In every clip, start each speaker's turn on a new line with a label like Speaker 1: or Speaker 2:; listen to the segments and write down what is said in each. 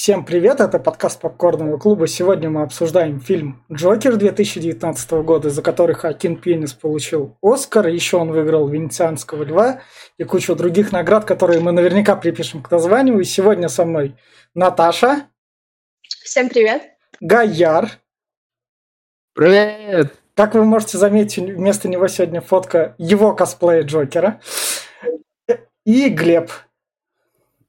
Speaker 1: Всем привет, это подкаст Попкорного клуба. Сегодня мы обсуждаем фильм «Джокер» 2019 года, за который Хакин Пенис получил Оскар, еще он выиграл Венецианского льва и кучу других наград, которые мы наверняка припишем к названию. И сегодня со мной Наташа.
Speaker 2: Всем привет.
Speaker 1: Гаяр.
Speaker 3: Привет.
Speaker 1: Как вы можете заметить, вместо него сегодня фотка его косплея Джокера. И Глеб.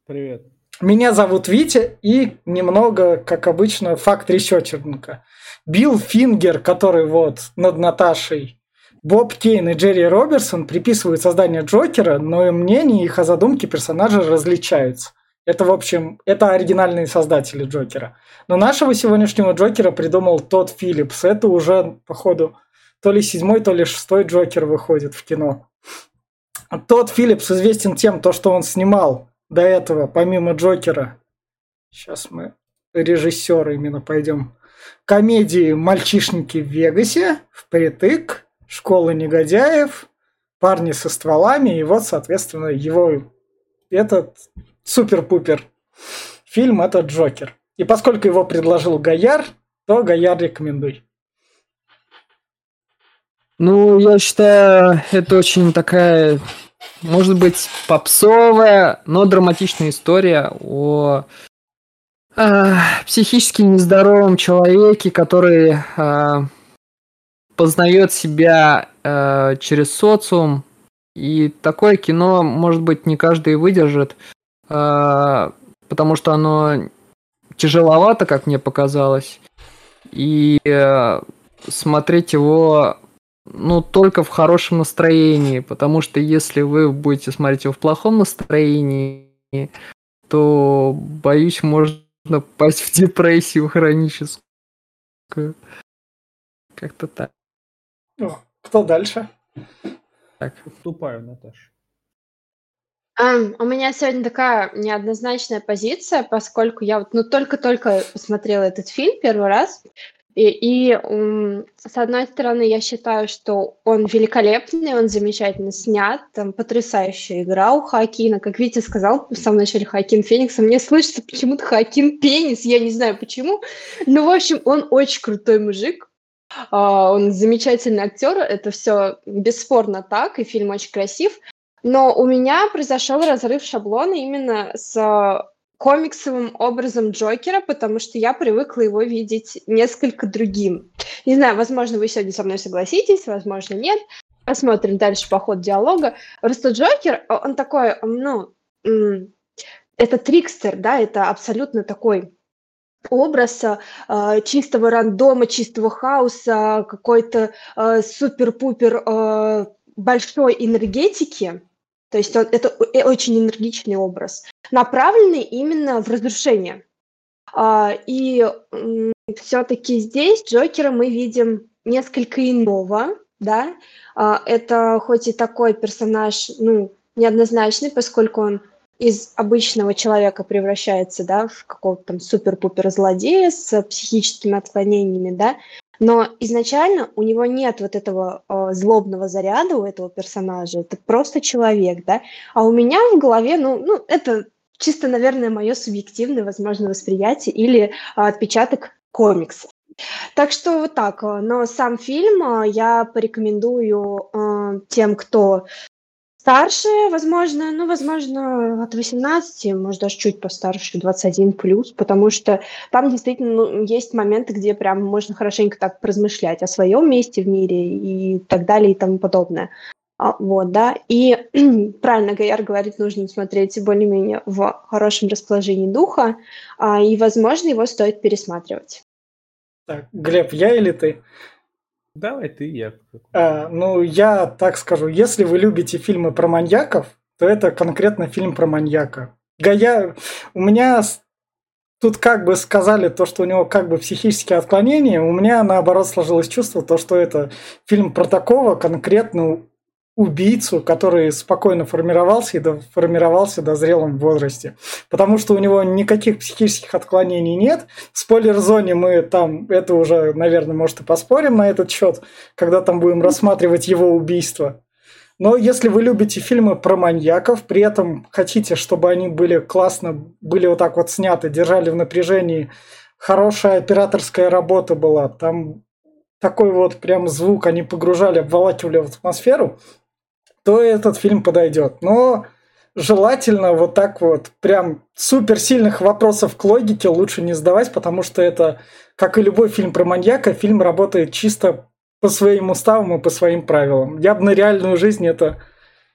Speaker 4: Привет.
Speaker 1: Меня зовут Витя, и немного, как обычно, факт researcher ника. Билл Фингер, который вот над Наташей, Боб Кейн и Джерри Роберсон приписывают создание Джокера, но и мнения их о задумке персонажа различаются. Это, в общем, это оригинальные создатели Джокера. Но нашего сегодняшнего Джокера придумал Тодд Филлипс. Это уже, походу, то ли седьмой, то ли шестой Джокер выходит в кино. Тот Филлипс известен тем, то, что он снимал до этого, помимо Джокера, сейчас мы режиссеры именно пойдем, комедии «Мальчишники в Вегасе», «Впритык», «Школа негодяев», «Парни со стволами», и вот, соответственно, его этот супер-пупер фильм – это «Джокер». И поскольку его предложил Гаяр, то Гаяр рекомендуй.
Speaker 3: Ну, я считаю, это очень такая может быть, попсовая, но драматичная история о э, психически нездоровом человеке, который э, познает себя э, через социум. И такое кино, может быть, не каждый выдержит, э, потому что оно тяжеловато, как мне показалось. И э, смотреть его ну, только в хорошем настроении, потому что если вы будете смотреть его в плохом настроении, то, боюсь, можно попасть в депрессию хроническую. Как-то так.
Speaker 1: О, кто дальше?
Speaker 4: Так. Уступаю, Наташа.
Speaker 2: Um, у меня сегодня такая неоднозначная позиция, поскольку я вот ну только-только посмотрела этот фильм первый раз, и, и с одной стороны, я считаю, что он великолепный, он замечательно снят, там потрясающая игра у Хакина. Как Витя сказал в самом начале Хакин Феникс, мне слышится почему-то Хакин Пенис, я не знаю почему. Но, в общем, он очень крутой мужик, а, он замечательный актер, это все бесспорно так, и фильм очень красив. Но у меня произошел разрыв шаблона именно с комиксовым образом Джокера, потому что я привыкла его видеть несколько другим. Не знаю, возможно, вы сегодня со мной согласитесь, возможно, нет. Посмотрим дальше по ходу диалога. Просто Джокер, он такой, ну, это трикстер, да, это абсолютно такой образ э, чистого рандома, чистого хаоса, какой-то э, супер-пупер э, большой энергетики, то есть он, это э, очень энергичный образ, направленный именно в разрушение. А, и все-таки здесь Джокера мы видим несколько иного, да. А, это хоть и такой персонаж, ну, неоднозначный, поскольку он из обычного человека превращается, да, в какого-то там супер-пупер злодея с психическими отклонениями, да, но изначально у него нет вот этого э, злобного заряда у этого персонажа. Это просто человек, да. А у меня в голове, ну, ну это чисто, наверное, мое субъективное, возможно, восприятие или э, отпечаток комиксов. Так что вот так. Но сам фильм я порекомендую э, тем, кто Старшие, возможно, ну, возможно, от 18, может, даже чуть постарше, 21 плюс, потому что там действительно ну, есть моменты, где прям можно хорошенько так поразмышлять о своем месте в мире и так далее и тому подобное. А, вот, да, и правильно Гаяр говорит, нужно смотреть более-менее в хорошем расположении духа, а, и, возможно, его стоит пересматривать.
Speaker 1: Так, Глеб, я или ты?
Speaker 4: Давай ты, я.
Speaker 1: А, ну, я так скажу, если вы любите фильмы про маньяков, то это конкретно фильм про маньяка. Гая, у меня тут как бы сказали то, что у него как бы психические отклонения, у меня наоборот сложилось чувство, то, что это фильм про такого конкретно убийцу, который спокойно формировался и до, формировался до зрелом возрасте. Потому что у него никаких психических отклонений нет. В спойлер-зоне мы там, это уже, наверное, может и поспорим на этот счет, когда там будем рассматривать его убийство. Но если вы любите фильмы про маньяков, при этом хотите, чтобы они были классно, были вот так вот сняты, держали в напряжении, хорошая операторская работа была, там такой вот прям звук они погружали, обволакивали в атмосферу, то этот фильм подойдет. Но желательно вот так вот прям супер сильных вопросов к логике лучше не задавать, потому что это, как и любой фильм про маньяка, фильм работает чисто по своим уставам и по своим правилам. Я бы на реальную жизнь это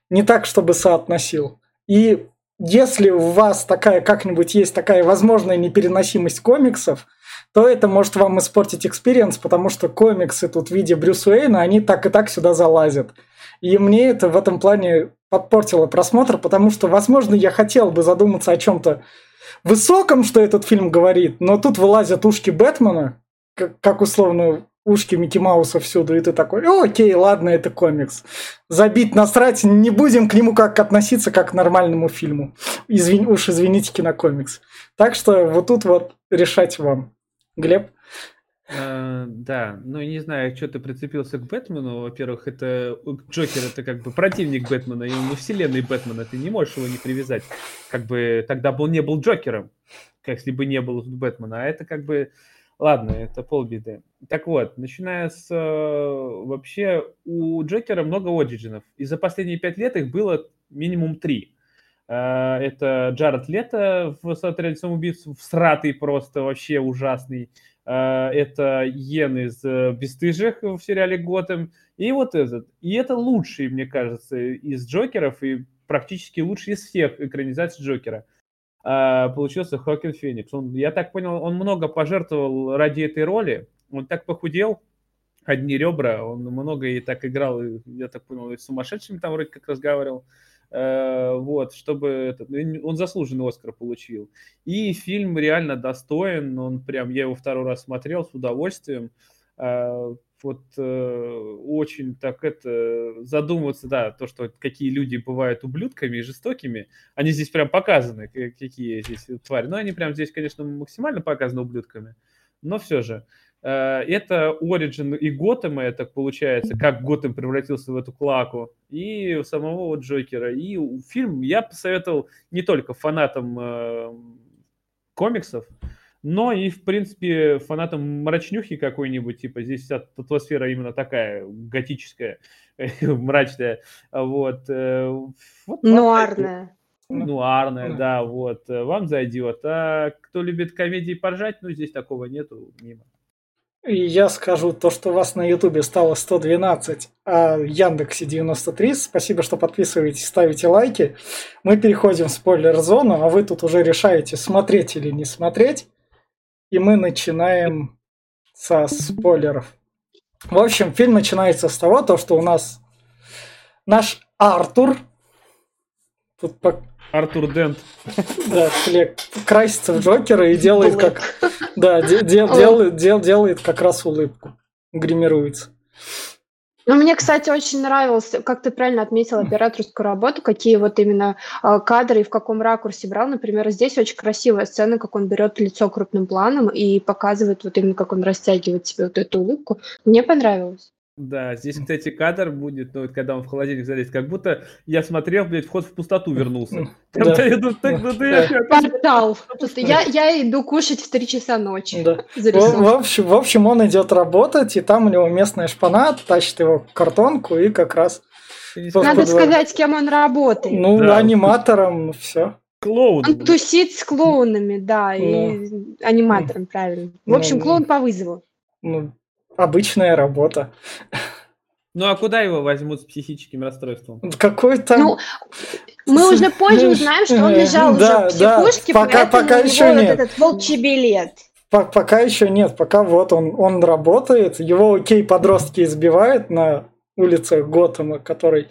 Speaker 1: не так, чтобы соотносил. И если у вас такая как-нибудь есть такая возможная непереносимость комиксов, то это может вам испортить experience, потому что комиксы тут в виде Брюса Уэйна, они так и так сюда залазят. И мне это в этом плане подпортило просмотр, потому что, возможно, я хотел бы задуматься о чем-то высоком, что этот фильм говорит, но тут вылазят ушки Бэтмена, как, условно ушки Микки Мауса всюду, и ты такой, окей, ладно, это комикс. Забить, насрать, не будем к нему как относиться, как к нормальному фильму. Извини, уж извините, кинокомикс. Так что вот тут вот решать вам. Глеб?
Speaker 4: Э, да, ну не знаю, что ты прицепился к Бэтмену. Во-первых, это Джокер это как бы противник Бэтмена, и во вселенной Бэтмена, ты не можешь его не привязать. Как бы тогда бы он не был Джокером, как если бы не был Бэтмена. А это как бы Ладно, это полбеды. Так вот, начиная с... Э, вообще, у Джокера много ориджинов. И за последние пять лет их было минимум три. Э, это Джаред Лето в «Отряде самоубийц», всратый просто, вообще ужасный. Э, это Йен из «Бестыжих» в сериале «Готэм». И вот этот. И это лучший, мне кажется, из Джокеров и практически лучший из всех экранизаций Джокера. А, получился Хокин Феникс. Он, я так понял, он много пожертвовал ради этой роли. Он так похудел, одни ребра, он много и так играл, я так понял, и с сумасшедшими там вроде как разговаривал. Uh, вот, чтобы этот, он заслуженный Оскар получил. И фильм реально достоин, он прям, я его второй раз смотрел с удовольствием. Uh, вот э, очень так это задумываться, да, то, что какие люди бывают ублюдками и жестокими, они здесь прям показаны, какие здесь твари. Но они прям здесь, конечно, максимально показаны ублюдками, но все же. Э, это Origin и Готэма, это получается, как Готэм превратился в эту клаку, и самого вот Джокера. И фильм я посоветовал не только фанатам э, комиксов, но и, в принципе, фанатам мрачнюхи какой-нибудь, типа, здесь вся атмосфера именно такая готическая, мрачная, вот. Э,
Speaker 2: вот Нуарная.
Speaker 4: Нуарная, да, вот, э, вам зайдет. А кто любит комедии поржать, ну, здесь такого нету, мимо.
Speaker 1: Я скажу то, что у вас на Ютубе стало 112, а Яндексе 93. Спасибо, что подписываетесь, ставите лайки. Мы переходим в спойлер-зону, а вы тут уже решаете, смотреть или не смотреть. И мы начинаем со спойлеров. В общем, фильм начинается с того, то, что у нас наш Артур,
Speaker 4: тут. Артур Дент.
Speaker 1: Да, красится в Джокера и делает как... Да, делает, делает как раз улыбку. Гримируется.
Speaker 2: Ну, мне, кстати, очень нравилось, как ты правильно отметил операторскую работу, какие вот именно э, кадры и в каком ракурсе брал. Например, здесь очень красивая сцена, как он берет лицо крупным планом и показывает вот именно, как он растягивает себе вот эту улыбку. Мне понравилось.
Speaker 4: Да, здесь, кстати, кадр будет, ну, когда он в холодильник залез, как будто я смотрел, блядь, вход в пустоту вернулся.
Speaker 2: Портал. Я иду кушать в 3 часа ночи.
Speaker 1: В общем, он идет работать, и там у него местная шпана тащит его картонку, и как раз...
Speaker 2: Надо сказать, с кем он работает.
Speaker 1: Ну, аниматором, все.
Speaker 2: Клоун. Он тусит с клоунами, да, и аниматором, правильно. В общем, клоун по вызову.
Speaker 1: Ну, Обычная работа.
Speaker 4: Ну а куда его возьмут с психическим расстройством?
Speaker 1: Какой там... Ну,
Speaker 2: мы уже позже узнаем, что он лежал да, уже в психушке, да. пока, пока еще вот нет. этот волчий билет.
Speaker 1: Пока еще нет, пока вот он, он работает, его окей подростки избивают на улицах Готэма, который...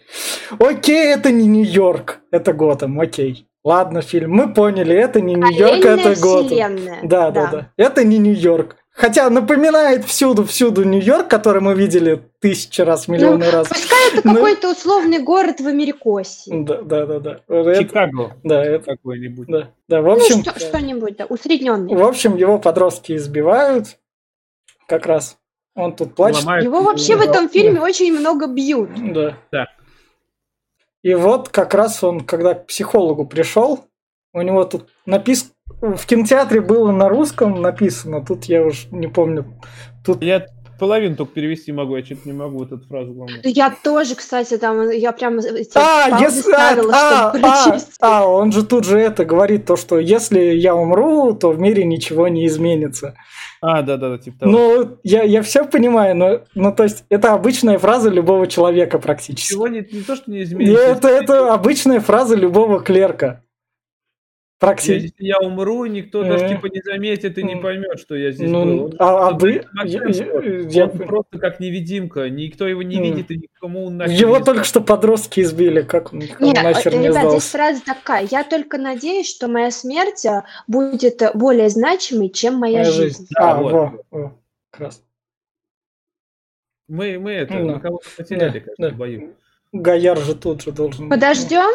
Speaker 1: Окей, это не Нью-Йорк, это Готэм, окей. Ладно, фильм, мы поняли, это не Нью-Йорк, это Готэм. Да, да, да, да. Это не Нью-Йорк. Хотя напоминает всюду-всюду Нью-Йорк, который мы видели тысячи раз, миллионы ну, раз.
Speaker 2: Пускай это Но... какой-то условный город в Америкосе.
Speaker 1: Да, да, да. да.
Speaker 4: Чикаго.
Speaker 1: Да, это
Speaker 4: какой-нибудь.
Speaker 1: Да, да, в общем...
Speaker 2: Ну, что, что-нибудь, да, усредненный.
Speaker 1: В общем, его подростки избивают. Как раз он тут плачет.
Speaker 2: Ломают его вообще в этом фильме очень много бьют.
Speaker 1: Да.
Speaker 4: Да.
Speaker 1: И вот как раз он, когда к психологу пришел, у него тут написано, в кинотеатре было на русском написано, тут я уже не помню. Тут
Speaker 4: Я половину только перевести могу, я что-то не могу вот эту фразу главную.
Speaker 2: Я тоже, кстати, там, я прям
Speaker 1: А, если, а,
Speaker 2: ставила,
Speaker 1: а,
Speaker 2: чтобы
Speaker 1: а,
Speaker 2: прочесть.
Speaker 1: а, он же тут же это говорит, то, что если я умру, то в мире ничего не изменится.
Speaker 4: А, да-да-да, типа того.
Speaker 1: Ну, я, я все понимаю, но, ну, то есть, это обычная фраза любого человека практически.
Speaker 4: Чего не, не то, что не изменится.
Speaker 1: это, это обычная фраза любого клерка. Практически.
Speaker 4: Если я умру, никто даже
Speaker 1: Э.
Speaker 4: типа не заметит и не поймет, что я здесь
Speaker 1: Ну,
Speaker 4: был. Он-
Speaker 1: а, а вы... Я- я- я-
Speaker 4: он просто как невидимка, никто его не видит и никому он нахер
Speaker 1: Его
Speaker 4: не
Speaker 1: только что подростки избили, как он никому
Speaker 2: Не,
Speaker 1: нахер
Speaker 2: э,
Speaker 1: не
Speaker 2: ребят, здесь фраза такая. Я только надеюсь, что моя смерть э, будет э, более значимой, чем моя
Speaker 1: Моя
Speaker 2: жизнь.
Speaker 4: Да,
Speaker 1: А,
Speaker 4: вот.
Speaker 1: во, во.
Speaker 4: Мы, мы это,
Speaker 1: Ну,
Speaker 4: мы кого-то потеряли,
Speaker 1: да,
Speaker 4: кажется,
Speaker 1: да.
Speaker 4: бою.
Speaker 1: Гаяр же тут же должен... быть.
Speaker 2: Подождем?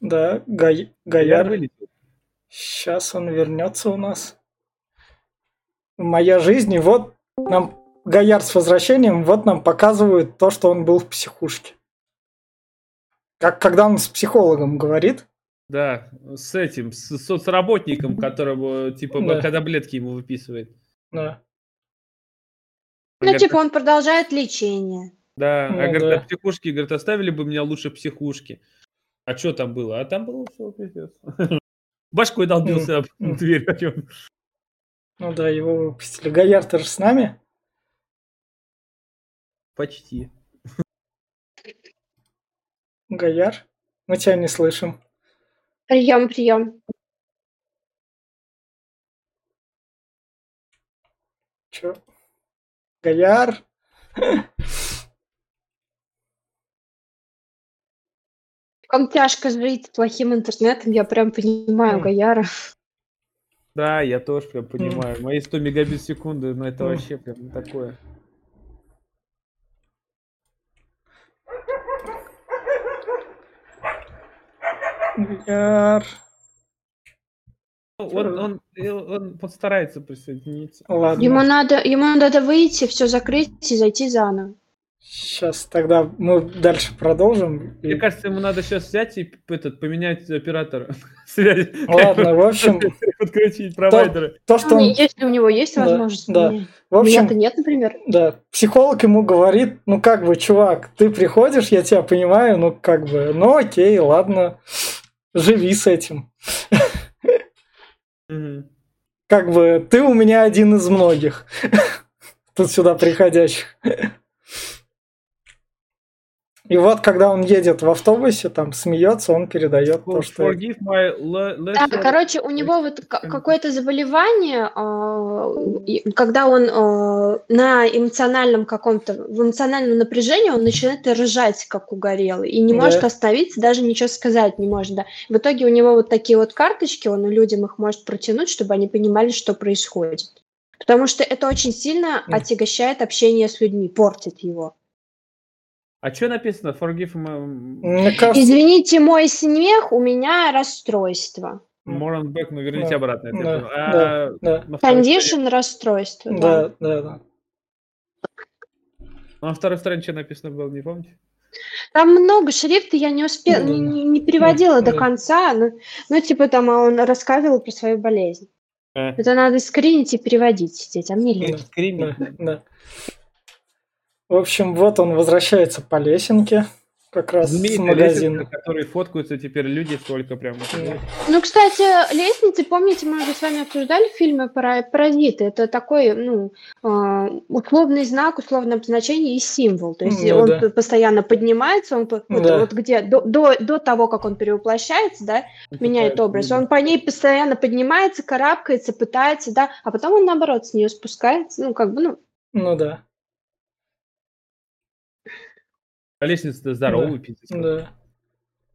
Speaker 1: Да, Гай...
Speaker 4: Я
Speaker 1: Гаяр.
Speaker 4: вылетел.
Speaker 1: Сейчас он вернется у нас. Моя жизнь, и вот нам Гаяр с возвращением, вот нам показывают то, что он был в психушке. Как когда он с психологом говорит,
Speaker 4: Да, с этим, с соцработником, которого, типа,
Speaker 1: Да.
Speaker 4: таблетки ему выписывает.
Speaker 1: да,
Speaker 2: Ну,
Speaker 4: Говорит,
Speaker 2: типа, он продолжает лечение.
Speaker 4: Да,
Speaker 1: Ну
Speaker 4: а говорит,
Speaker 1: да.
Speaker 4: а психушки, говорит, оставили бы меня лучше в психушке. А что там было? А там было все, пиздец. Башкой долбился об дверь.
Speaker 1: ну да, его выпустили. Гаяр, ты же с нами?
Speaker 4: Почти.
Speaker 1: Гаяр? Мы тебя не слышим.
Speaker 2: Прием, прием.
Speaker 1: Чё? Гаяр?
Speaker 2: Как тяжко жить с плохим интернетом, я прям понимаю
Speaker 1: М.
Speaker 2: Гаяра.
Speaker 4: Да, я тоже прям понимаю. Мои 100 мегабит в секунду, ну это
Speaker 1: М.
Speaker 4: вообще прям такое.
Speaker 1: Гаяр.
Speaker 4: Ну, Он, он, он постарается присоединиться.
Speaker 1: Ладно.
Speaker 2: Ему надо, ему надо выйти, все закрыть и зайти заново.
Speaker 1: Сейчас тогда мы дальше продолжим. И-
Speaker 4: Мне кажется, ему надо сейчас взять и этот, поменять оператора связи.
Speaker 1: Ладно, в общем,
Speaker 4: Подключить провайдера.
Speaker 1: то, что он...
Speaker 2: Если у него есть
Speaker 1: Да,
Speaker 2: возможность.
Speaker 1: да.
Speaker 2: поменять.
Speaker 1: В общем,
Speaker 2: нет, например.
Speaker 1: да, психолог ему говорит, ну как бы, чувак, ты приходишь, я тебя понимаю, ну как бы, ну окей, ладно, живи с этим. Как бы, ты у меня один из многих тут сюда приходящих. И вот, когда он едет в автобусе, там смеется, он передает то, что...
Speaker 2: Да, короче, у него вот ка- какое-то заболевание, а, когда он а, на эмоциональном каком-то, в эмоциональном напряжении он начинает ржать, как угорелый, и не
Speaker 1: Да.
Speaker 2: может остановиться, даже ничего сказать не может, да. В итоге у него вот такие вот карточки, он людям их может протянуть, чтобы они понимали, что происходит. Потому что это очень сильно отягощает общение с людьми, портит его.
Speaker 4: А что написано? Forgive my...
Speaker 1: Кажется,
Speaker 2: Извините мой смех, у меня расстройство.
Speaker 4: More on back, ну верните
Speaker 1: Да,
Speaker 4: обратно. это
Speaker 1: да.
Speaker 4: А
Speaker 1: да,
Speaker 2: Condition расстройство. да.
Speaker 1: да, да, да.
Speaker 4: На второй стороне что написано было, не помните?
Speaker 2: Там много шрифта, я не успела, не,
Speaker 1: да.
Speaker 2: не- не переводила
Speaker 1: Ну,
Speaker 2: до
Speaker 1: да.
Speaker 2: конца. Ну, ну, типа там а он рассказывал про свою болезнь.
Speaker 4: Э,
Speaker 2: Это надо скринить и переводить сидеть, а мне лень.
Speaker 4: скриминг.
Speaker 1: Да, да. В общем, вот он возвращается по лесенке, как раз с
Speaker 4: Знаменитые
Speaker 1: магазина.
Speaker 4: лестницы, которые фоткаются теперь люди только прям.
Speaker 1: Да.
Speaker 2: Ну, кстати, лестницы, помните, мы уже с вами обсуждали в фильме про паразиты. Это такой, ну, а, условный знак, условное обозначение и символ. То есть
Speaker 1: Ну
Speaker 2: он
Speaker 1: да.
Speaker 2: постоянно поднимается, он вот,
Speaker 1: Да.
Speaker 2: вот где до, до, до того, как он перевоплощается, да, меняет образ, он по ней постоянно поднимается, карабкается, пытается, да, а потом он наоборот с нее спускается, ну, как бы, ну,
Speaker 1: Ну да,
Speaker 4: А лестница здоровый, пиздец.
Speaker 1: да.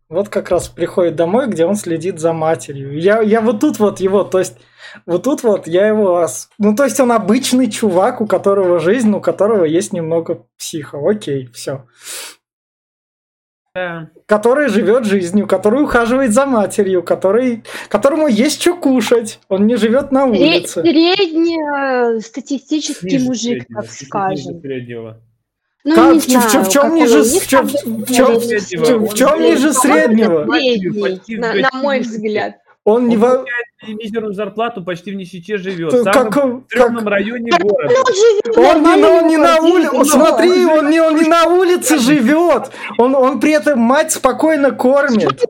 Speaker 1: Вот как раз приходит домой, где он следит за матерью. Я, я вот тут вот его, то есть, вот тут вот я его... Ну, то есть он обычный чувак, у которого жизнь, у которого есть немного психа. Окей, все.
Speaker 4: Да.
Speaker 1: Который живет жизнью, который ухаживает за матерью, который, которому есть что кушать. Он не живет на улице.
Speaker 2: среднестатистический
Speaker 4: Ниже
Speaker 2: мужик,
Speaker 4: среднего,
Speaker 2: так скажем.
Speaker 4: среднего.
Speaker 2: Ну,
Speaker 1: Как-
Speaker 2: не
Speaker 1: в в
Speaker 2: знаю,
Speaker 1: в чём
Speaker 2: какой
Speaker 1: ниже в
Speaker 2: там
Speaker 1: в
Speaker 2: средний
Speaker 4: в
Speaker 1: в чём ниже среднего?
Speaker 2: Средний, на, на мой взгляд.
Speaker 1: Он не
Speaker 4: Он
Speaker 1: во...
Speaker 4: получает мизерную зарплату, почти в нищете живет.
Speaker 1: Ты
Speaker 4: В самом
Speaker 1: как-
Speaker 4: стрёмном
Speaker 1: как-
Speaker 4: районе города.
Speaker 2: Он живет
Speaker 1: Он не, он не на улице, смотри, он не, он не на улице живет, он, он при этом мать спокойно кормит,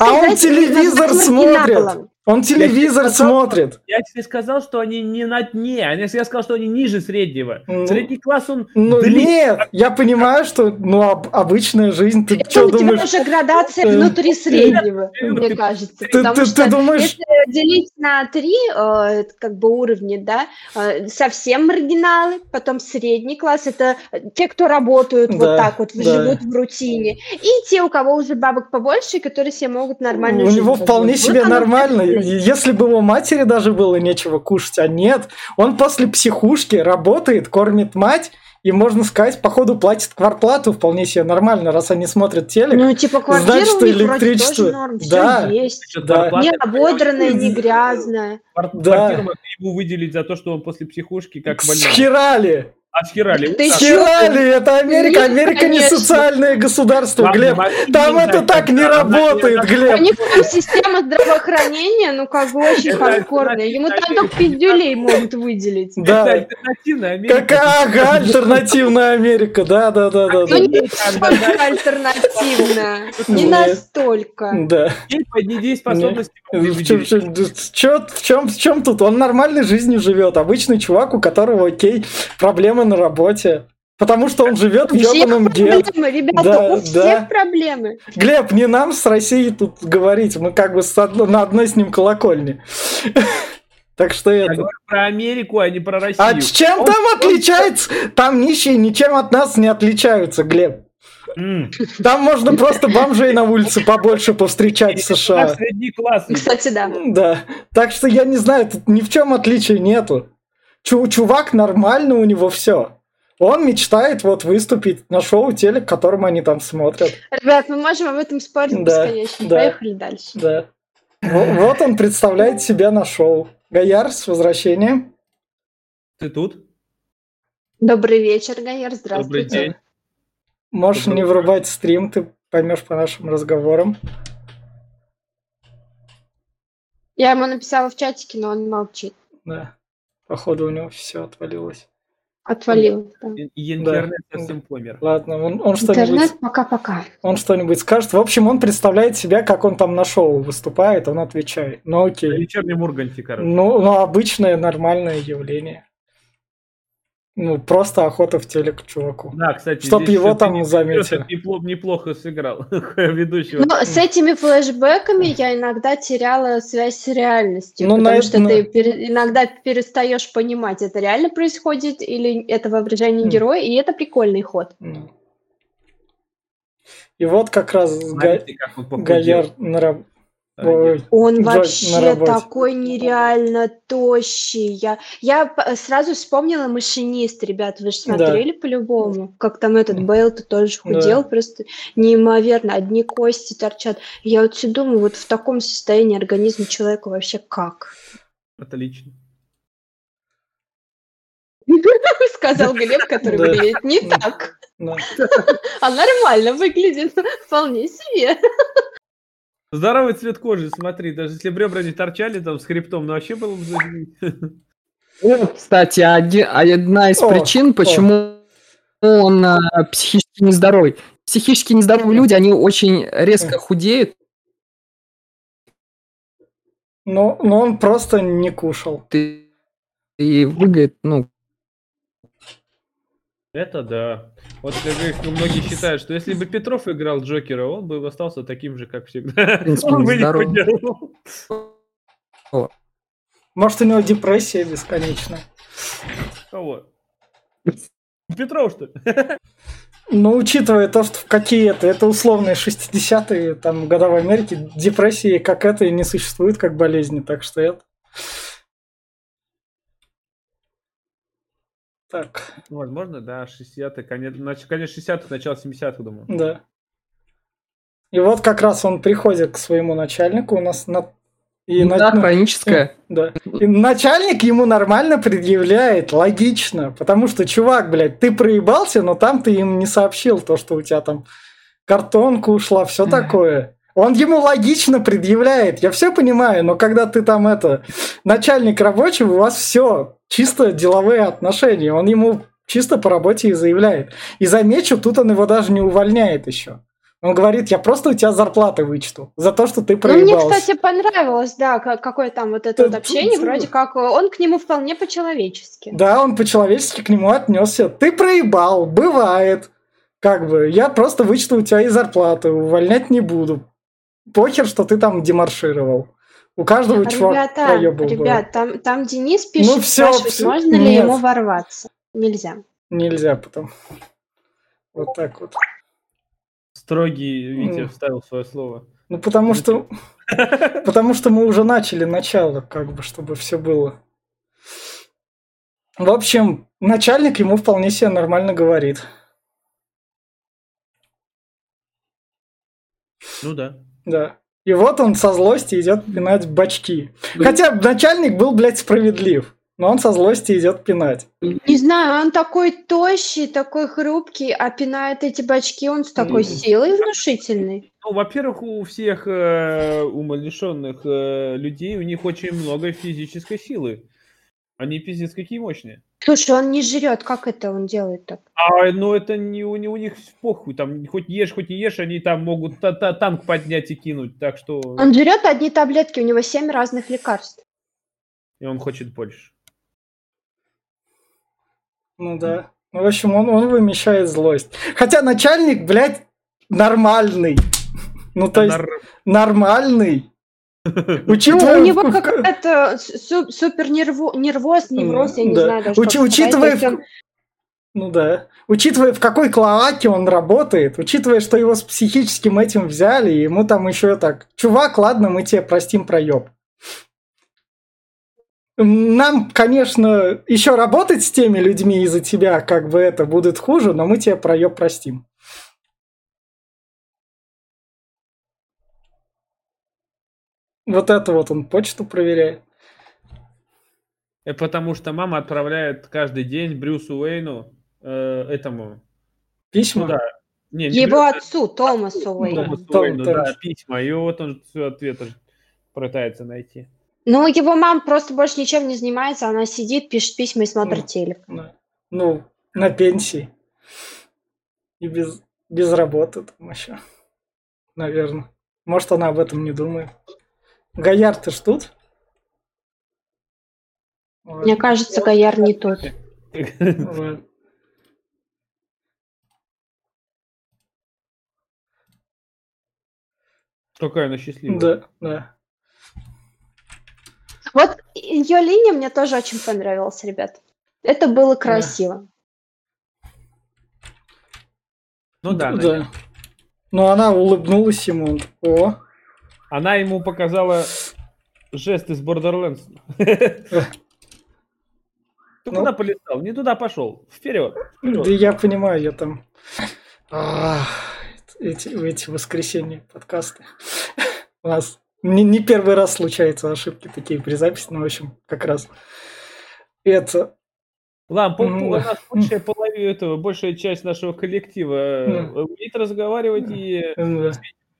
Speaker 1: а он телевизор смотрит. Он телевизор
Speaker 4: Я сказал,
Speaker 1: смотрит.
Speaker 4: Я тебе сказал, что они не на дне, я сказал, что они ниже среднего.
Speaker 1: Ну,
Speaker 4: Средний класс, он
Speaker 1: Ну нет, я понимаю, что ну об- обычная жизнь, ты
Speaker 2: Это
Speaker 1: что
Speaker 2: у тебя
Speaker 1: думаешь?
Speaker 2: уже градация
Speaker 1: Э,
Speaker 2: внутри среднего, мне кажется.
Speaker 1: Ты, ты-
Speaker 2: что
Speaker 1: ты думаешь,
Speaker 2: если делить на три э, как бы уровни, да, э, совсем маргиналы, потом средний класс, это те, кто работают вот
Speaker 1: Да,
Speaker 2: так вот,
Speaker 1: да.
Speaker 2: живут в рутине, и те, у кого уже бабок побольше, которые себе могут нормально
Speaker 1: у него вполне себе нормально. Если бы его матери даже было нечего кушать, а нет, он после психушки работает, кормит мать, и, можно сказать, походу платит квартплату вполне себе нормально, раз они смотрят телек.
Speaker 2: Ну, типа, квартира
Speaker 1: Значит,
Speaker 2: у них вроде
Speaker 1: электричество-
Speaker 2: тоже норм,
Speaker 1: Да.
Speaker 2: все есть.
Speaker 1: Да.
Speaker 2: Не ободранная, не грязная.
Speaker 1: Да.
Speaker 4: Квартиру могли ему выделить за то, что он после психушки как больной.
Speaker 1: Схерали!
Speaker 4: Отхерали.
Speaker 2: Ты?
Speaker 1: Схерали! Это Америка!
Speaker 2: Нет,
Speaker 1: Америка не социальное государство, Глеб! Там
Speaker 4: не
Speaker 1: это так не работает,
Speaker 2: У
Speaker 1: Глеб!
Speaker 2: них там система здравоохранения, ну, как бы очень
Speaker 4: Это
Speaker 2: хардкорная. Ему там
Speaker 4: альтернативная
Speaker 2: только пиздюлей могут выделить.
Speaker 4: Это
Speaker 1: Да.
Speaker 4: альтернативная Америка.
Speaker 1: Какая ага, альтернативная Америка, да, да, да, да,
Speaker 2: Ну,
Speaker 1: да.
Speaker 2: не настолько альтернативная. Не настолько.
Speaker 1: Да. Чем, чем, в чем тут? Он нормальной жизнью живет. Обычный чувак, у которого, окей, проблемы на работе. Потому что он живет в ебаном
Speaker 2: проблемы, ребята,
Speaker 1: Да,
Speaker 2: у
Speaker 1: да.
Speaker 2: всех проблемы.
Speaker 1: Глеб, не нам с Россией тут говорить. Мы как бы с одно- на одной с ним колокольне. Так что
Speaker 4: Я
Speaker 1: это...
Speaker 4: говорю про Америку, а не про Россию.
Speaker 1: А чем
Speaker 4: Он-
Speaker 1: там отличается? Там нищие ничем от нас не отличаются, Глеб.
Speaker 4: М.
Speaker 1: Там можно просто бомжей на улице побольше повстречать в США.
Speaker 4: Средний класс.
Speaker 2: Кстати, да.
Speaker 1: Да. Так что я не знаю, тут ни в чем отличия нету. Чу- чувак нормально, у него все. Он мечтает вот выступить на шоу телек, которым они там смотрят.
Speaker 2: Ребят, мы можем об этом спорить
Speaker 1: Да,
Speaker 2: бесконечно.
Speaker 1: да.
Speaker 2: Поехали дальше.
Speaker 1: Да. Во- Вот он представляет себя на шоу. Гаяр, с возвращением.
Speaker 4: Ты тут?
Speaker 2: Добрый вечер,
Speaker 4: Добрый
Speaker 2: здравствуйте.
Speaker 4: день.
Speaker 1: Можешь
Speaker 4: Доброе
Speaker 1: не врубать стрим, ты поймешь по нашим разговорам.
Speaker 2: Я ему написала в чатике, но он молчит.
Speaker 1: Да. Походу у него все отвалилось.
Speaker 2: Отвалил. да.
Speaker 4: И- и Интернет совсем помер.
Speaker 1: Ладно, он, он что-нибудь
Speaker 2: Интернет пока-пока.
Speaker 1: он что-нибудь скажет. В общем, он представляет себя, как он там на шоу выступает, он отвечает. Ну окей.
Speaker 4: вечернем Урганте, короче.
Speaker 1: Ну, ну, обычное нормальное явление. Ну, просто охота в телек чуваку.
Speaker 4: Да, кстати,
Speaker 1: Чтоб его там
Speaker 4: не-
Speaker 1: заметили.
Speaker 4: непло- Неплохо сыграл ведущего.
Speaker 2: Но с этими флешбэками я иногда теряла связь с реальностью,
Speaker 1: Ну, на
Speaker 2: потому
Speaker 1: это-
Speaker 2: что
Speaker 1: на-
Speaker 2: ты пере- иногда перестаешь понимать, это реально происходит или это воображение
Speaker 1: Мгм.
Speaker 2: героя, и это прикольный ход.
Speaker 1: Ну. И вот как раз Га-
Speaker 4: Смотрите, как он похудел.
Speaker 1: Гаяр на Ой,
Speaker 2: Он вообще такой нереально тощий. Я, я п- сразу вспомнила «Машинист», ребят, вы же
Speaker 1: Да.
Speaker 2: смотрели по-любому? Как там этот
Speaker 1: Да.
Speaker 2: Бейл-то тоже
Speaker 1: Да.
Speaker 2: худел, просто неимоверно, одни кости торчат. Я вот все думаю, вот в таком состоянии организм человека вообще как?
Speaker 4: Отлично.
Speaker 2: Сказал Глеб, который
Speaker 1: Да.
Speaker 2: выглядит не
Speaker 1: Да.
Speaker 2: так.
Speaker 1: да.
Speaker 2: А нормально выглядит, вполне себе.
Speaker 4: Здоровый цвет кожи, смотри, даже если бы ребра не торчали там с хребтом, ну вообще было бы.
Speaker 3: Ну, Кстати, одна из
Speaker 1: О,
Speaker 3: причин, почему он а, психически нездоровый. Психически нездоровые люди, они очень резко худеют
Speaker 1: Но, но он просто не кушал.
Speaker 3: и, и выглядят, ну,
Speaker 4: Это да. Вот как ну, многие считают, что если бы Петров играл Джокера, он бы остался таким же, как всегда.
Speaker 3: в принципе,
Speaker 4: Он бы не худел.
Speaker 1: Может, у него депрессия бесконечная.
Speaker 4: Кого? Петров, что ли?
Speaker 1: Но учитывая то, что в какие это, это условные 60-е там, года в Америке, депрессии как это и не существует как болезни, так что это... Так,
Speaker 4: Возможно, да, 60-х, конец, конец 60-х, начало 70-х, думаю.
Speaker 1: да. И вот как раз он приходит к своему начальнику, у нас на, И
Speaker 3: Ну
Speaker 1: на-
Speaker 3: да,
Speaker 1: ну,
Speaker 3: хроническое.
Speaker 1: Да. И начальник ему нормально предъявляет, логично. Потому что, чувак, блядь, ты проебался, но там ты им не сообщил то, что у тебя там картонка ушла, все такое. Он ему логично предъявляет. Я все понимаю, но когда ты там это начальник рабочий, у вас все чисто деловые отношения. Он ему чисто по работе и заявляет. И замечу, тут он его даже не увольняет еще. Он говорит, я просто у тебя зарплаты вычту за то, что ты
Speaker 2: Ну, мне,
Speaker 1: проебался.
Speaker 2: кстати, понравилось, да, ка- какое там вот это вот общение, вроде как э, он к нему вполне по-человечески.
Speaker 1: Да, он по-человечески к нему отнесся. Ты проебал, бывает. Как бы, я просто вычту у тебя и зарплату, увольнять не буду. Похер, что ты там демаршировал. У каждого чувака
Speaker 2: Ребята,
Speaker 1: проебал
Speaker 2: ребят, там, там Денис пишет,
Speaker 1: Ну, всё,
Speaker 2: спрашивает,
Speaker 1: всё,
Speaker 2: можно ли
Speaker 1: нет.
Speaker 2: ему ворваться. Нельзя.
Speaker 1: Нельзя потом. Вот так вот.
Speaker 4: Строгий Витя
Speaker 1: Ну.
Speaker 4: вставил свое слово.
Speaker 1: Ну, потому что... Потому что мы уже начали начало, как бы, чтобы все было. В общем, начальник ему вполне себе нормально говорит.
Speaker 4: Ну да.
Speaker 1: Да. И вот он со злости идет пинать бачки. Хотя начальник был, блядь, справедлив. Но он со злости идет пинать.
Speaker 2: Не знаю, он такой тощий, такой хрупкий, а пинает эти бачки он с такой силой внушительной.
Speaker 4: Ну, во-первых, у всех э, умалишенных э, людей у них очень много физической силы. Они пиздец какие мощные.
Speaker 2: Слушай, он не жрет, как это он делает так?
Speaker 4: А, ну это не у, не у них похуй. Там хоть ешь, хоть не ешь, они там могут та- та- танк поднять и кинуть. Так что
Speaker 2: Он жрет одни таблетки, у него семь разных лекарств.
Speaker 4: и он хочет больше.
Speaker 1: Ну да. Ну, в общем, он, он вымещает злость. Хотя начальник, блядь, нормальный. Ну, то есть,
Speaker 4: Нар-
Speaker 1: нормальный.
Speaker 2: Ну,
Speaker 1: Учитывая...
Speaker 2: у него су- супер нерво- нервоз, невроз, я не
Speaker 1: Да.
Speaker 2: знаю даже,
Speaker 1: Учи-
Speaker 2: как
Speaker 1: учитывая,
Speaker 2: он-
Speaker 1: ну да, учитывая в какой клоаке он работает, учитывая, что его с психическим этим взяли, и ему там еще так, чувак, ладно, мы тебе простим проеб. Нам, конечно, еще работать с теми людьми из-за тебя, как бы это будет хуже, но мы тебе проеб простим. Вот это вот он почту проверяет.
Speaker 4: Э, Потому что мама отправляет каждый день Брюсу Уэйну э, этому.
Speaker 1: Письма?
Speaker 4: Ну да. Не, не
Speaker 2: Его
Speaker 4: Брюсу,
Speaker 2: отцу, Томасу. Уэйну.
Speaker 4: Томасу
Speaker 1: Том-
Speaker 4: Уэйну,
Speaker 1: Том.
Speaker 4: да, письма. И вот он все ответы пытается найти.
Speaker 2: Ну, его мама просто больше ничем не занимается, она сидит, пишет письма и смотрит
Speaker 1: Мгм.
Speaker 2: телек.
Speaker 1: Да. Ну, на пенсии. И без, без работы там еще. Наверное. Может, она об этом не думает. Гояр, ты ж тут? Вот,
Speaker 2: Мне кажется, Гояр не тот.
Speaker 1: вот.
Speaker 4: Какая она счастливая.
Speaker 1: Да, да.
Speaker 2: Вот ее линия мне тоже очень понравилась, ребят. Это было красиво.
Speaker 4: Ну да, она-
Speaker 1: да. Но она улыбнулась ему. О,
Speaker 4: она ему показала жест из Borderlands. Ты куда полетал? Не туда пошел. Вперед.
Speaker 1: да я понимаю, я там... Эти, эти воскресенья подкасты. У нас не, не первый раз случаются ошибки такие при записи, но, в общем, как раз это...
Speaker 4: Ладно, пол-
Speaker 1: Ну,
Speaker 4: у нас большая половина этого, большая часть нашего коллектива э, умеет разговаривать и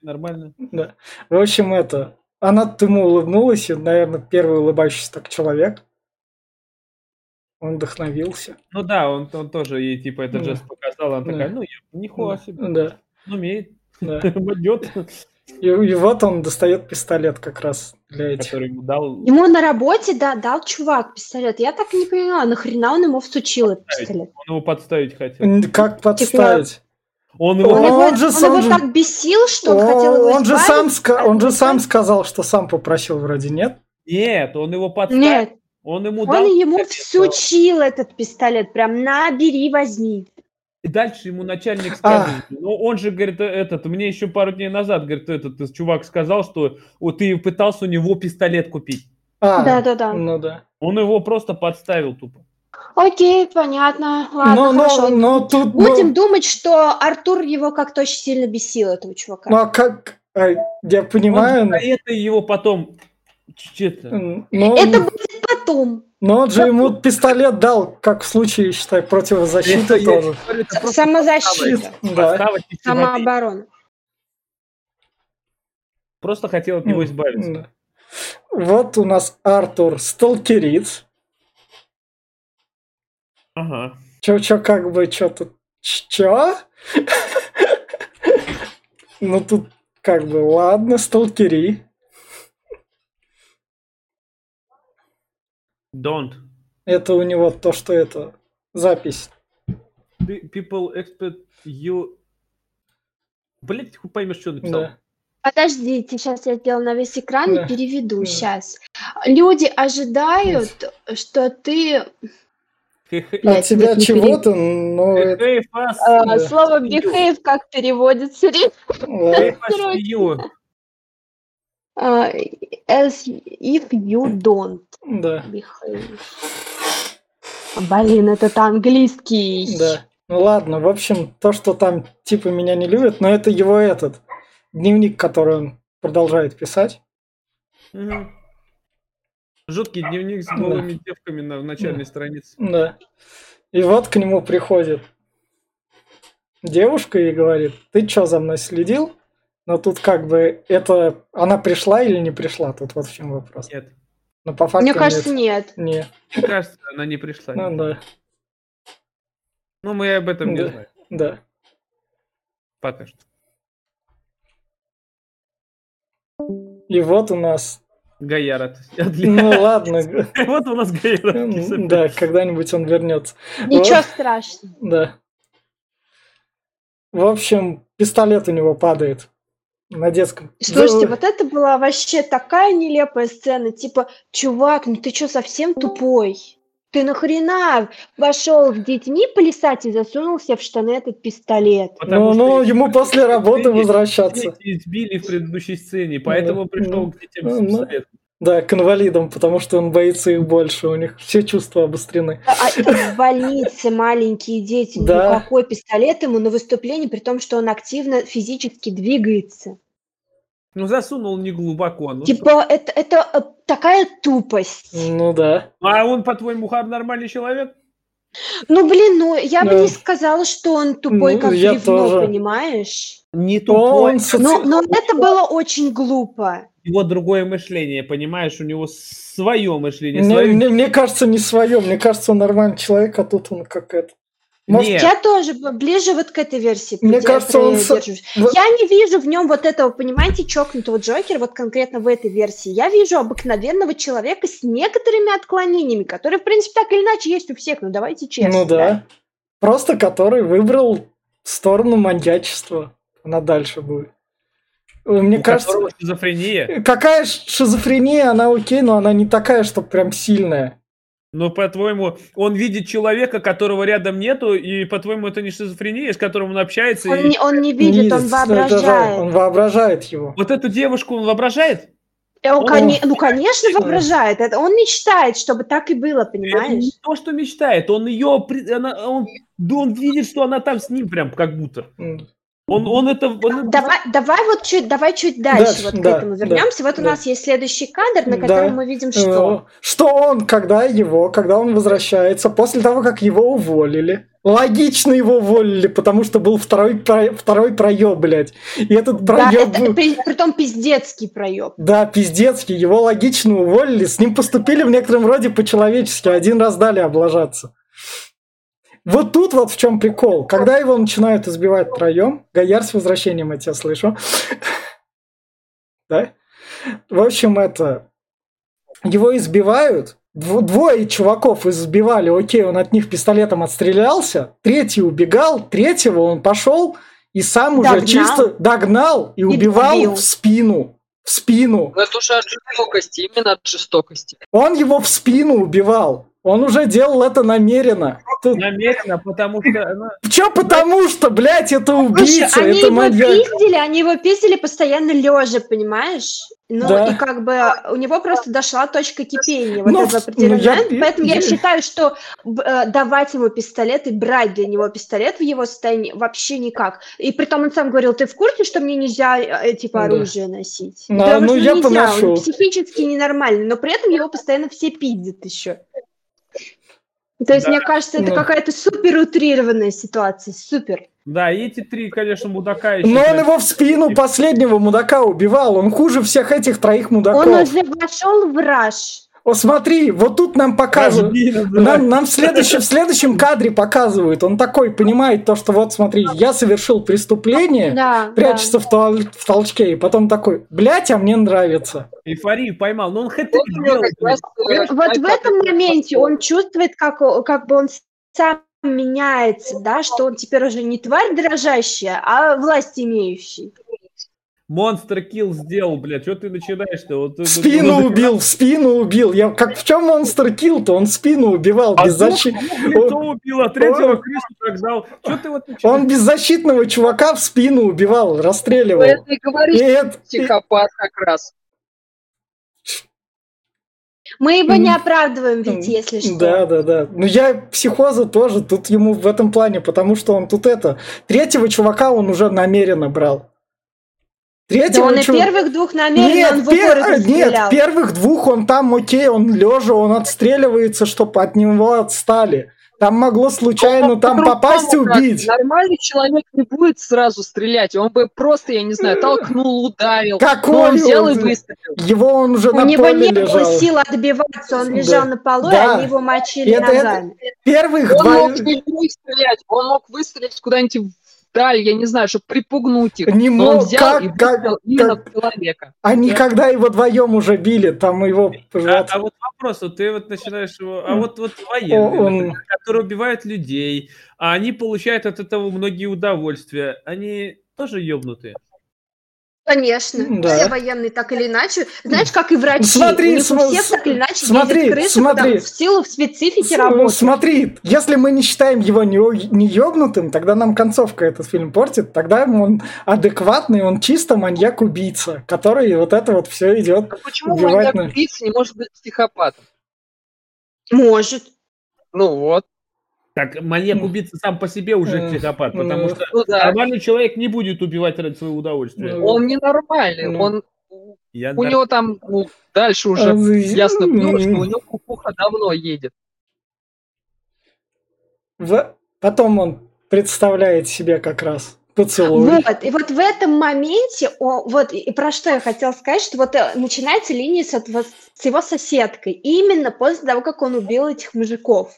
Speaker 4: нормально.
Speaker 1: Да. В общем, это... Она ему улыбнулась, и, наверное, первый улыбающийся так человек. Он вдохновился.
Speaker 4: Ну да, он, он тоже ей типа этот
Speaker 1: Да.
Speaker 4: жест показал, она
Speaker 1: Да.
Speaker 4: такая, ну, нихуя себе,
Speaker 1: Да,
Speaker 4: он умеет,
Speaker 1: да. И, и вот он достает пистолет как раз для этих.
Speaker 4: который ему дал.
Speaker 2: Ему на работе, да, дал чувак пистолет. Я так и не поняла, нахрена он ему всучил этот пистолет.
Speaker 4: Он его подставить хотел.
Speaker 1: Как подставить?
Speaker 4: Он его...
Speaker 2: Он, его,
Speaker 1: он же
Speaker 2: он
Speaker 1: сам
Speaker 2: его
Speaker 1: же-
Speaker 2: так бесил, что он
Speaker 1: О,
Speaker 2: хотел его
Speaker 1: он же сам, он же сам сказал, что сам попросил вроде, нет?
Speaker 4: Нет, он его подставил.
Speaker 2: Нет,
Speaker 4: Он ему
Speaker 2: он
Speaker 4: дал
Speaker 2: ему всучил этот пистолет. Прям набери, возьми.
Speaker 4: И дальше ему начальник
Speaker 1: А.
Speaker 4: сказал, ну он же, говорит, этот, мне еще пару дней назад, говорит, этот чувак сказал, что вот ты пытался у него пистолет купить.
Speaker 1: А,
Speaker 2: Да-да-да.
Speaker 1: Ну да.
Speaker 4: Он его просто подставил тупо.
Speaker 2: Окей, понятно. Ладно,
Speaker 1: но, но,
Speaker 2: хорошо.
Speaker 1: но тут... ну-
Speaker 2: Будем думать, что Артур его как-то очень сильно бесил, этого чувака.
Speaker 1: Ну а как... а, Я понимаю,
Speaker 4: Он
Speaker 1: но-
Speaker 4: это его потом?
Speaker 1: М, Но,
Speaker 2: Это будет потом.
Speaker 1: но он же ему пистолет дал, как в случае, считай, противозащиты
Speaker 4: Я-
Speaker 1: тоже.
Speaker 4: говорю, это
Speaker 2: Самозащита.
Speaker 1: Да.
Speaker 2: Самооборона.
Speaker 4: Просто хотел от него избавиться.
Speaker 1: да. Вот у нас Артур Сталкерит.
Speaker 4: Ага.
Speaker 1: Чё, чё, как бы, чё тут? Чё? Ну тут, как бы, ладно, сталкери.
Speaker 4: Don't.
Speaker 1: Это у него то, что это, запись.
Speaker 4: Pe- People expect you... Блять, хуй поймешь, что написал.
Speaker 1: Да.
Speaker 2: Подождите, сейчас я сделаю на весь экран
Speaker 1: Да.
Speaker 2: и переведу
Speaker 1: Да.
Speaker 2: сейчас. Люди ожидают, что ты...
Speaker 1: От тебя чего-то, но Да.
Speaker 2: Слово behave как переводится? as if you don't
Speaker 1: Да,
Speaker 2: behave. Блин, это английский.
Speaker 1: да. Ну ладно, в общем, то, что там типа меня не любят, но это его этот дневник, который он продолжает писать.
Speaker 4: Мгм. Жуткий дневник с
Speaker 1: Да.
Speaker 4: голыми девками на в начальной странице.
Speaker 1: Да. И вот к нему приходит девушка и говорит, ты что за мной следил? Но тут как бы это... Она пришла или не пришла? Тут вот в чем вопрос.
Speaker 4: Нет.
Speaker 1: Но по факту
Speaker 2: Мне кажется,
Speaker 1: нет.
Speaker 2: нет.
Speaker 1: Не.
Speaker 4: Мне кажется, она не пришла.
Speaker 1: Ну да,
Speaker 4: Ну, мы об этом не
Speaker 1: Да.
Speaker 4: знаем.
Speaker 1: да.
Speaker 4: Пока что.
Speaker 1: И вот у нас...
Speaker 4: Гаяра.
Speaker 1: Ну ладно,
Speaker 4: Вот у нас Гаяра.
Speaker 1: да, когда-нибудь он вернется.
Speaker 2: Ничего страшного.
Speaker 1: Да. В общем, пистолет у него падает на детском.
Speaker 2: Слушайте,
Speaker 1: Да,
Speaker 2: вот это была вообще такая нелепая сцена. Типа, чувак, ну ты что, совсем тупой? Ты нахрена пошел с детьми плясать и засунул себе в штаны этот пистолет?
Speaker 1: Ну, ну, ему после работы возвращаться.
Speaker 4: Избили в предыдущей сцене, поэтому
Speaker 1: Да,
Speaker 4: пришел
Speaker 1: ну,
Speaker 4: к детям с
Speaker 1: ну,
Speaker 4: пистолетом.
Speaker 1: Да, к инвалидам, потому что он боится их больше, у них все чувства обострены.
Speaker 2: А это в больнице маленькие дети.
Speaker 1: Да.
Speaker 2: Ну какой пистолет ему на выступлении, при том, что он активно физически двигается?
Speaker 4: Ну, засунул не глубоко. Ну, что?
Speaker 2: Типа, это, это э, такая тупость.
Speaker 1: Ну да.
Speaker 4: А он, по-твоему, хар- нормальный человек?
Speaker 2: Ну, блин, ну, я бы
Speaker 1: Да.
Speaker 2: не сказала, что он тупой,
Speaker 1: Ну,
Speaker 2: как бревно,
Speaker 1: тоже.
Speaker 2: понимаешь?
Speaker 4: Не
Speaker 1: Он
Speaker 4: тупой.
Speaker 1: соци-
Speaker 2: Но, но это было очень глупо.
Speaker 4: У него другое мышление, понимаешь? У него свое мышление.
Speaker 1: Мне,
Speaker 4: свое-
Speaker 1: мне- мне кажется, не свое. Мне кажется, он нормальный человек, а тут он как это. Может,
Speaker 4: Нет.
Speaker 2: Я тоже ближе вот к этой версии
Speaker 1: Мне кажется, он вот-
Speaker 2: Я не вижу в нем вот этого, понимаете, чокнутого Джокера, вот конкретно в этой версии. Я вижу обыкновенного человека с некоторыми отклонениями, которые, в принципе, так или иначе есть у всех, ну давайте честно.
Speaker 1: Ну да. Просто который выбрал сторону маньячества. Она дальше будет. Мне
Speaker 4: у
Speaker 1: кажется,
Speaker 4: шизофрения.
Speaker 1: какая шизофрения, она окей, но она не такая, что прям сильная.
Speaker 4: Но, по-твоему, он видит человека, которого рядом нету, и, по-твоему, это не шизофрения, с которым он общается,
Speaker 2: Он
Speaker 4: и
Speaker 2: не, он не видит,
Speaker 1: Не-
Speaker 2: он воображает.
Speaker 1: Он воображает его.
Speaker 4: вот эту девушку он воображает?
Speaker 2: Э, он,
Speaker 1: О.
Speaker 2: коне- ну, конечно, воображает. Это он мечтает, чтобы так и было,
Speaker 4: Это
Speaker 2: понимаешь?
Speaker 4: не то, что мечтает, он ее, она- он, да он видит, что она там с ним прям как будто. Он, он это... он-
Speaker 2: Давай, давай вот чуть, давай чуть дальше,
Speaker 1: Дальше,
Speaker 2: вот к
Speaker 1: да,
Speaker 2: этому
Speaker 1: да,
Speaker 2: вернемся. вот у
Speaker 1: да.
Speaker 2: нас есть следующий кадр, на
Speaker 1: Да.
Speaker 2: котором мы видим что.
Speaker 1: Э, Что он, когда его, когда он возвращается, после того, как его уволили, логично его уволили, потому что был второй, про- второй проеб, блядь. И этот
Speaker 2: Да,
Speaker 1: проеб
Speaker 2: это
Speaker 1: был...
Speaker 2: при, притом пиздецкий проеб.
Speaker 1: Да, пиздецкий, его логично уволили, с ним поступили в некотором роде по-человечески, один раз дали облажаться. Вот тут вот в чем прикол. Когда его начинают избивать троем, Гаяр с возвращением, я тебя слышу. Да? В общем, это... Его избивают, Дво- Двое чуваков избивали, окей, он от них пистолетом отстрелялся, третий убегал, третьего он пошел и сам уже
Speaker 2: Догнал.
Speaker 1: чисто догнал и убивал
Speaker 2: убил.
Speaker 1: в спину. В спину.
Speaker 3: Ну, это уже от жестокости, именно от жестокости.
Speaker 1: Он его в спину убивал. Он уже делал это намеренно. Тут-
Speaker 4: Намеренно, потому что... ну,
Speaker 1: Чё потому что, блядь, это
Speaker 2: Слушай,
Speaker 1: убийца,
Speaker 2: они
Speaker 1: это
Speaker 2: его
Speaker 1: маньяк.
Speaker 2: пиздили, они его пиздили постоянно лежа, понимаешь? Ну,
Speaker 1: Да.
Speaker 2: и как бы у него просто дошла точка кипения вот
Speaker 1: Ну,
Speaker 2: этого
Speaker 1: в-
Speaker 2: определенного
Speaker 1: ну, я-
Speaker 2: момента. Поэтому я
Speaker 1: я-
Speaker 2: считаю, что э, давать ему пистолет и брать для него пистолет в его состоянии вообще никак. И при том он сам говорил, ты в курсе, что мне нельзя, э, типа,
Speaker 1: Да.
Speaker 2: оружие носить?
Speaker 1: Да,
Speaker 2: Потому
Speaker 1: ну,
Speaker 2: что
Speaker 1: я
Speaker 2: нельзя,
Speaker 1: поношу.
Speaker 2: он психически ненормальный, но при этом его постоянно все пиздят еще. То есть,
Speaker 4: Да.
Speaker 2: мне кажется, это
Speaker 1: Ну.
Speaker 2: какая-то супер утрированная ситуация, супер.
Speaker 4: Да, и эти три, конечно, мудака еще...
Speaker 1: Но он его в спину последнего мудака убивал. Он хуже всех этих троих мудаков.
Speaker 2: Он уже вошел в раж.
Speaker 1: О, смотри, вот тут нам показывают. Нам, нам в, следующем, в следующем кадре показывают. Он такой понимает то, что вот смотри, я совершил преступление,
Speaker 2: Да,
Speaker 1: прячется в, туал- в толчке, и потом такой, блядь, а мне нравится.
Speaker 4: Эйфорию поймал. Ну он хэт
Speaker 5: Вот э,
Speaker 2: да. Вот в этом моменте он чувствует, как, о- как бы он сам меняется, да, что он теперь уже не тварь дрожащая, а власть имеющий.
Speaker 4: Монстр килл сделал, блядь. Что ты начинаешь-то? Вот,
Speaker 1: В спину убил, в спину убил. Я, как в чем монстр килл-то? Он в спину убивал
Speaker 4: А
Speaker 1: без защиты.
Speaker 4: Лицо убил, а третьего крысу так дал. Что ты вот начинаешь?
Speaker 1: Он беззащитного чувака в спину убивал, расстреливал.
Speaker 5: Это и
Speaker 1: И
Speaker 5: говорит
Speaker 1: это- и-
Speaker 5: психопат как раз.
Speaker 2: Мы его не оправдываем ведь, если что.
Speaker 1: Да, да, да. Ну я психоза тоже тут ему в этом плане, потому что он тут это. Третьего чувака он уже намеренно брал.
Speaker 2: Да
Speaker 1: Третьего
Speaker 2: он и
Speaker 1: чу-
Speaker 2: первых двух намеренно
Speaker 1: Нет,
Speaker 2: он в
Speaker 1: пер- нет, первых двух он там, окей, он лежа, он отстреливается, чтобы от него отстали. Там могло случайно
Speaker 5: Он
Speaker 1: там попасть и
Speaker 5: как.
Speaker 1: убить.
Speaker 5: Нормальный человек не будет сразу стрелять. Он бы просто, я не знаю, толкнул, ударил.
Speaker 1: Какой
Speaker 5: он взял и
Speaker 1: он?
Speaker 5: выстрелил.
Speaker 1: Его он уже
Speaker 2: У
Speaker 1: на
Speaker 2: него
Speaker 1: поле
Speaker 2: не было
Speaker 1: лежал.
Speaker 2: сил отбиваться, он
Speaker 1: Да.
Speaker 2: лежал на полу, и
Speaker 1: Да.
Speaker 2: они его мочили
Speaker 1: Это- это-
Speaker 2: ногами.
Speaker 1: Первых
Speaker 5: Он
Speaker 1: два...
Speaker 5: мог не выстрелять, он мог выстрелить куда-нибудь вдаль, я не знаю, чтобы припугнуть их.
Speaker 1: Не
Speaker 5: Но он
Speaker 1: мог,
Speaker 5: взял
Speaker 1: как-
Speaker 5: и
Speaker 1: как-
Speaker 5: именно
Speaker 1: как-
Speaker 5: человека.
Speaker 1: Они когда его вдвоем уже били, там его...
Speaker 4: А, а вот вопрос, вот ты вот начинаешь его, а вот, вот военные,
Speaker 1: Он-
Speaker 4: которые убивают людей, а они получают от этого многие удовольствия, они тоже ёбнутые.
Speaker 2: Конечно,
Speaker 1: Да.
Speaker 2: все военные так или иначе. Знаешь, как и врачи.
Speaker 1: Смотри,
Speaker 2: у них у
Speaker 1: см-
Speaker 2: всех так или иначе
Speaker 1: смотри,
Speaker 2: крысы,
Speaker 1: смотри.
Speaker 2: в силу специфики
Speaker 1: С-
Speaker 2: работы.
Speaker 1: Смотри, если мы не считаем его не, не ёбнутым, тогда нам концовка этот фильм портит. Тогда он адекватный, он чисто маньяк-убийца, который вот это вот все идет.
Speaker 5: А почему маньяк-убийца не может быть психопатом?
Speaker 2: Может.
Speaker 5: Ну вот.
Speaker 4: Так маньяк-убийца сам по себе уже психопат,
Speaker 1: ну,
Speaker 4: потому что
Speaker 5: Ну да.
Speaker 4: нормальный человек не будет убивать ради своего удовольствия.
Speaker 1: Ну,
Speaker 5: Он ненормальный.
Speaker 1: Ну.
Speaker 5: Он,
Speaker 4: Я
Speaker 5: у
Speaker 4: нар-
Speaker 5: него там ну, дальше уже
Speaker 1: Э,
Speaker 5: ясно было, что у него кукуха давно едет.
Speaker 1: в- Потом он представляет себе как раз поцелуй.
Speaker 2: Вот, и вот в этом моменте, о, вот, и про что я хотела сказать, что вот э, начинается линия с, этого- с его соседкой, именно после того, как он убил этих мужиков.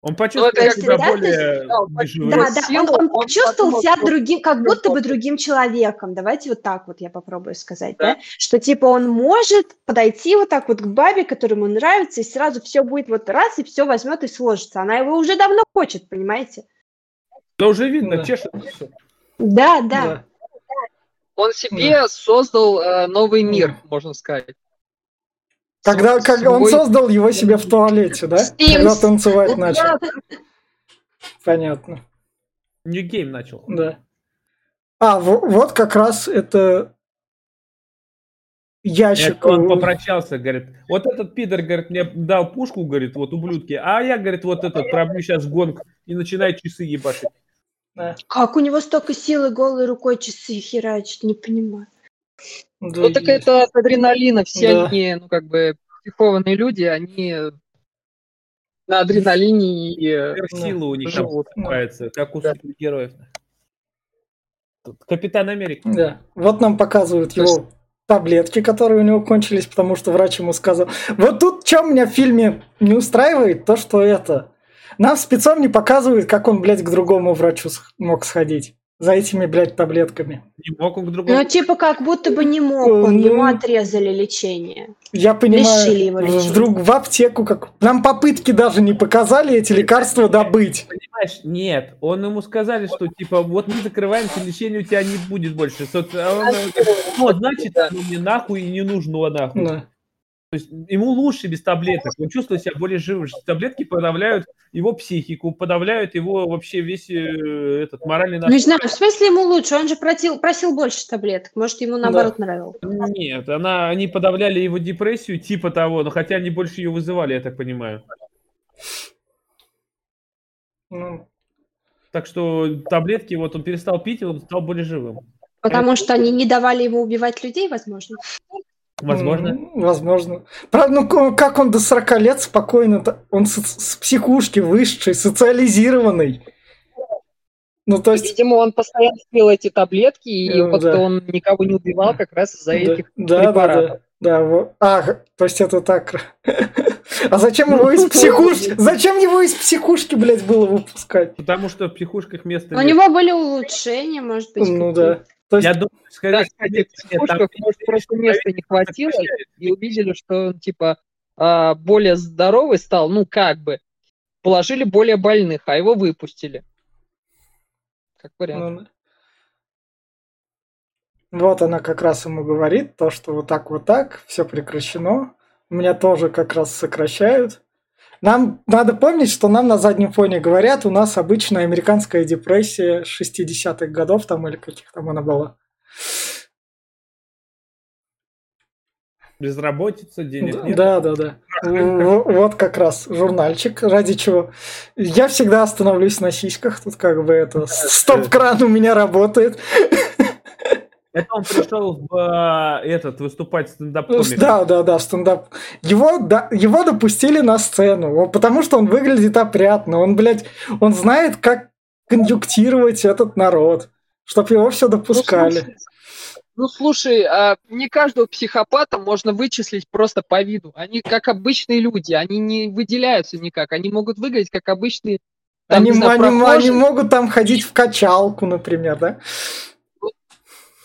Speaker 4: Он
Speaker 5: Ну,
Speaker 4: почувствовал
Speaker 5: это
Speaker 4: себя более
Speaker 5: Да.
Speaker 2: Да, да,
Speaker 5: силу
Speaker 2: он, он
Speaker 5: он
Speaker 2: почувствовал себя другим, как будто бы другим человеком. Давайте вот так вот я попробую сказать, да?
Speaker 5: Да.
Speaker 2: Что типа он может подойти вот так вот к бабе, которая ему нравится, и сразу все будет вот раз, и все возьмет и сложится. Она его уже давно хочет, понимаете?
Speaker 4: Да уже видно,
Speaker 1: Да.
Speaker 4: чешет.
Speaker 2: Да, да.
Speaker 1: Да.
Speaker 5: Он себе создал э, новый мир,
Speaker 1: Да.
Speaker 5: можно сказать.
Speaker 1: Когда
Speaker 5: С-
Speaker 1: как он создал его себе в туалете, да?
Speaker 2: Steam.
Speaker 1: Когда танцевать начал. Понятно.
Speaker 4: New Game начал.
Speaker 1: Да. А, во- вот как раз это ящик.
Speaker 4: Это он попрощался, говорит, вот этот пидор, говорит, мне дал пушку, говорит, вот ублюдки, а я, говорит, вот этот пробью сейчас гонг и начинает часы ебашить.
Speaker 1: да,
Speaker 2: Как у него столько силы голой рукой часы херачит, не понимаю.
Speaker 1: Да,
Speaker 5: Ну так
Speaker 1: есть.
Speaker 5: это от адреналина. Все
Speaker 1: Да.
Speaker 5: они, ну как бы, психованные люди, они на адреналине и... э,
Speaker 4: Сверхсила у них там
Speaker 5: живут.
Speaker 4: покупается, как у
Speaker 5: Да.
Speaker 4: супергероев. Тут Капитан Америка.
Speaker 1: Да. Вот нам показывают
Speaker 5: То есть-
Speaker 1: его таблетки, которые у него кончились, потому что врач ему сказал. Вот тут что меня в фильме не устраивает, то что это. Нам спецом не показывают, как он, блядь, к другому врачу мог сходить. За этими, блядь, таблетками.
Speaker 4: Не мог он к другому.
Speaker 2: Ну, типа, как будто бы не мог он,
Speaker 1: Ну,
Speaker 2: ему отрезали лечение.
Speaker 1: Я понимаю,
Speaker 2: Лишили его лечения.
Speaker 1: вдруг в аптеку как... Нам попытки даже не показали эти лекарства добыть.
Speaker 4: Понимаешь, нет. Он ему сказали, что типа вот мы закрываемся, лечения у тебя не будет больше. Со- а он, э, Вот, значит,
Speaker 5: Да.
Speaker 4: ну, мне нахуй и не нужно нахуй.
Speaker 1: Да.
Speaker 4: То есть ему лучше без таблеток, он чувствует себя более живым. Таблетки подавляют его психику, подавляют его вообще весь э, этот моральный
Speaker 2: Ну, не знаю, в смысле ему лучше? Он же просил, просил больше таблеток. Может, ему наоборот нравилось.
Speaker 4: Нет, она, они подавляли его депрессию, типа того, но хотя они больше ее вызывали, я так понимаю.
Speaker 1: Ну,
Speaker 4: Так что таблетки, вот он перестал пить, и он стал более живым.
Speaker 2: Потому что они не давали ему убивать людей, возможно.
Speaker 4: Возможно.
Speaker 1: м, Возможно. Правда, ну как он до 40 лет спокойно... то- Он с, с психушки высшей, социализированный. Ну, то есть...
Speaker 5: Видимо, он постоянно пил эти таблетки, и
Speaker 1: Э,
Speaker 5: вот
Speaker 1: да.
Speaker 5: он никого не убивал как раз из-за
Speaker 1: Да,
Speaker 5: этих
Speaker 1: да, да,
Speaker 5: препаратов.
Speaker 1: да, да, во- А, то есть это так. А зачем его из психушки? Зачем его из психушки, блядь, было выпускать?
Speaker 4: Потому что в психушках места
Speaker 2: У него были улучшения, может быть.
Speaker 1: Ну да. То есть,
Speaker 4: Я думаю,
Speaker 5: Да,
Speaker 4: скорее
Speaker 5: кстати,
Speaker 4: нет,
Speaker 5: в
Speaker 4: нет, там
Speaker 5: психушках, может, просто места не хватило, и увидели, что он, типа, а, более здоровый стал, ну, как бы. Положили более больных, а его выпустили. Как вариант.
Speaker 1: ну, вот она как раз ему говорит, то, что вот так, вот так, все прекращено. Меня тоже как раз сокращают. Нам надо помнить, что нам на заднем фоне говорят, у нас обычная американская депрессия 60-х годов там или каких там она была.
Speaker 4: Безработица, денег нет.
Speaker 1: Да, да, да. Вот как раз журнальчик, ради чего. Я всегда остановлюсь на сиськах, тут как бы это стоп-кран у меня работает.
Speaker 4: Это он пришел в а, этот выступать стендап
Speaker 1: Ну, Да, да, да, стендап. Его, да, его допустили на сцену, потому что он выглядит опрятно. Он, блядь, он знает, как конъюнктировать этот народ, чтоб его все
Speaker 5: Ну,
Speaker 1: допускали.
Speaker 5: слушай, Ну, слушай, а не каждого психопата можно вычислить просто по виду. Они как обычные люди, они не выделяются никак. Они могут выглядеть как обычные там,
Speaker 1: они,
Speaker 5: знаю,
Speaker 1: они- они могут там ходить в качалку, например, да?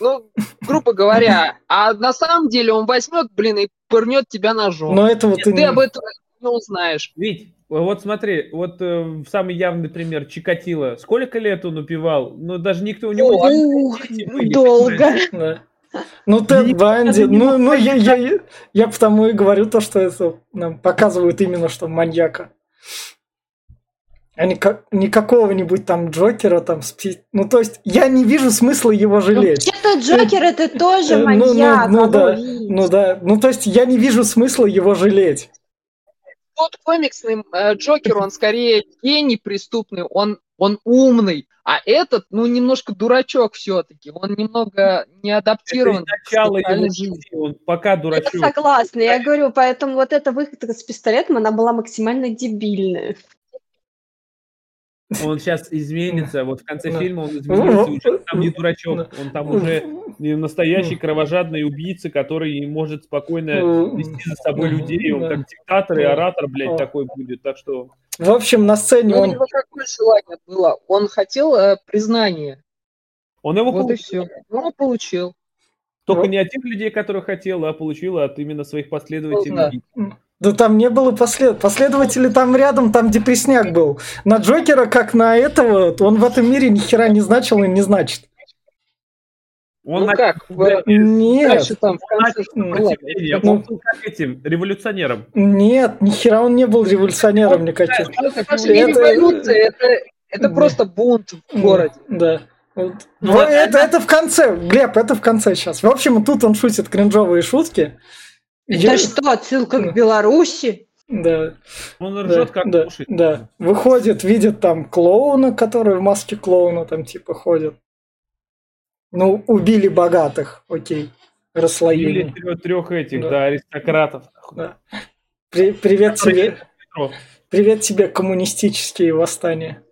Speaker 5: Ну, грубо говоря, а на самом деле он возьмет, блин, и пырнет тебя ножом.
Speaker 1: Но это вот
Speaker 5: И ты
Speaker 1: именно-
Speaker 5: об этом не узнаешь.
Speaker 4: Вить, вот смотри, вот э, самый явный пример Чикатило. Сколько лет он упивал? Ну, даже никто у него...
Speaker 5: О,
Speaker 2: долго.
Speaker 1: Да. Ну, Тед Банди, ну,
Speaker 4: мог
Speaker 1: ну я, я, я потому и говорю то, что это нам показывают именно, что маньяка. А не, ка- не какого-нибудь там Джокера, там, спи- ну, то есть, я не вижу смысла его
Speaker 2: Ну,
Speaker 1: жалеть.
Speaker 2: Вообще-то Джокер это тоже
Speaker 1: Э, ну, ну,
Speaker 2: маньяк.
Speaker 1: ну
Speaker 2: алло,
Speaker 1: да,
Speaker 2: Вить.
Speaker 1: Ну да, ну то есть я не вижу смысла его жалеть.
Speaker 5: Тот комиксный э, Джокер, он скорее гений преступный, он, он умный. А этот, ну, немножко дурачок все-таки. Он немного не
Speaker 4: Это
Speaker 5: адаптирован к
Speaker 4: начало его
Speaker 5: жизни.
Speaker 4: он пока
Speaker 2: Я
Speaker 4: дурачок.
Speaker 2: согласна, я говорю, поэтому вот эта выходка с пистолетом, она была максимально дебильная.
Speaker 4: Он сейчас изменится, вот в конце фильма он изменился,
Speaker 1: Ну,
Speaker 4: уже там не дурачок, он там уже настоящий кровожадный убийца, который может спокойно
Speaker 1: Ну,
Speaker 4: вести за собой людей, он как диктатор и оратор, блядь, такой будет, так что...
Speaker 1: В общем, на сцене
Speaker 5: Ну, у
Speaker 1: он...
Speaker 5: него какое желание было? Он хотел э, признания.
Speaker 4: Он его
Speaker 5: Вот и
Speaker 4: получил.
Speaker 5: все. Он и получил.
Speaker 4: Только
Speaker 1: Ну.
Speaker 4: не от тех людей, которых хотел, а получил от именно своих
Speaker 5: Ну,
Speaker 4: последователей.
Speaker 1: Да там не было послед... последователей, там рядом, там депресняк был. На Джокера, как на этого, он в этом мире ни хера не значил и не значит.
Speaker 4: Он
Speaker 5: ну
Speaker 4: на-
Speaker 5: как?
Speaker 1: Нет,
Speaker 5: Дальше там в конце...
Speaker 4: начал
Speaker 5: Ну,
Speaker 1: Ну.
Speaker 4: он был как этим, революционером.
Speaker 1: нет, ни хера он не был революционером никаким.
Speaker 5: Слушай,
Speaker 1: Это-
Speaker 5: революция, это, это
Speaker 1: Да.
Speaker 5: просто бунт в городе.
Speaker 1: Да. Вот.
Speaker 4: Ну,
Speaker 1: это, это в конце, Глеб, это в конце сейчас. В общем, тут он шутит кринжовые шутки.
Speaker 2: Это
Speaker 1: Я-
Speaker 2: что, отсылка
Speaker 1: Да.
Speaker 2: к Беларуси?
Speaker 1: Да,
Speaker 4: Он
Speaker 1: да,
Speaker 4: ржет как
Speaker 1: да,
Speaker 4: кушает.
Speaker 1: да. Выходит, видит там клоуна, который в маске клоуна там типа ходит. Ну, убили богатых, окей.
Speaker 4: Или
Speaker 1: Расслоение.
Speaker 4: трех, этих,
Speaker 1: Да.
Speaker 4: да, аристократов.
Speaker 1: Да. При- привет тебе, привет тебе, коммунистические восстания.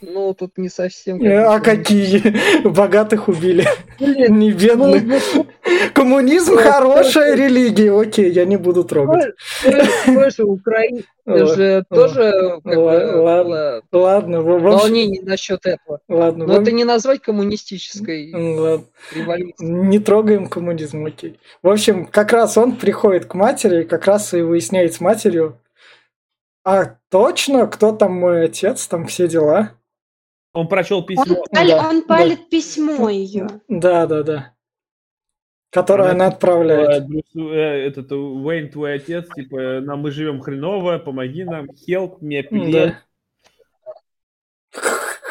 Speaker 5: Ну, тут не совсем...
Speaker 1: Э, А
Speaker 5: конечно.
Speaker 1: какие? Богатых убили,
Speaker 5: Блин,
Speaker 1: не бедных.
Speaker 5: ну,
Speaker 1: Коммунизм
Speaker 5: Ну,
Speaker 1: хорошая религия, окей, я не буду трогать.
Speaker 5: тоже- Украина же тоже
Speaker 1: ладно, Ладно,
Speaker 5: волнение насчет этого.
Speaker 1: ладно,
Speaker 5: Но это не назвать коммунистической революцией.
Speaker 1: Не трогаем коммунизм, окей. В общем, как раз он приходит к матери, как раз и выясняет с матерью, а точно, кто там мой отец, там все дела.
Speaker 4: Он прочел
Speaker 2: Он,
Speaker 4: письмо.
Speaker 2: пали-
Speaker 1: Да,
Speaker 2: он
Speaker 1: да.
Speaker 2: палит письмо ее.
Speaker 1: Да, да, да. Которую она
Speaker 4: Э,
Speaker 1: отправляет.
Speaker 4: Брюс, э, этот э, Уэйн, твой отец, типа, нам мы живем хреново, помоги нам, help me, please.
Speaker 1: Да.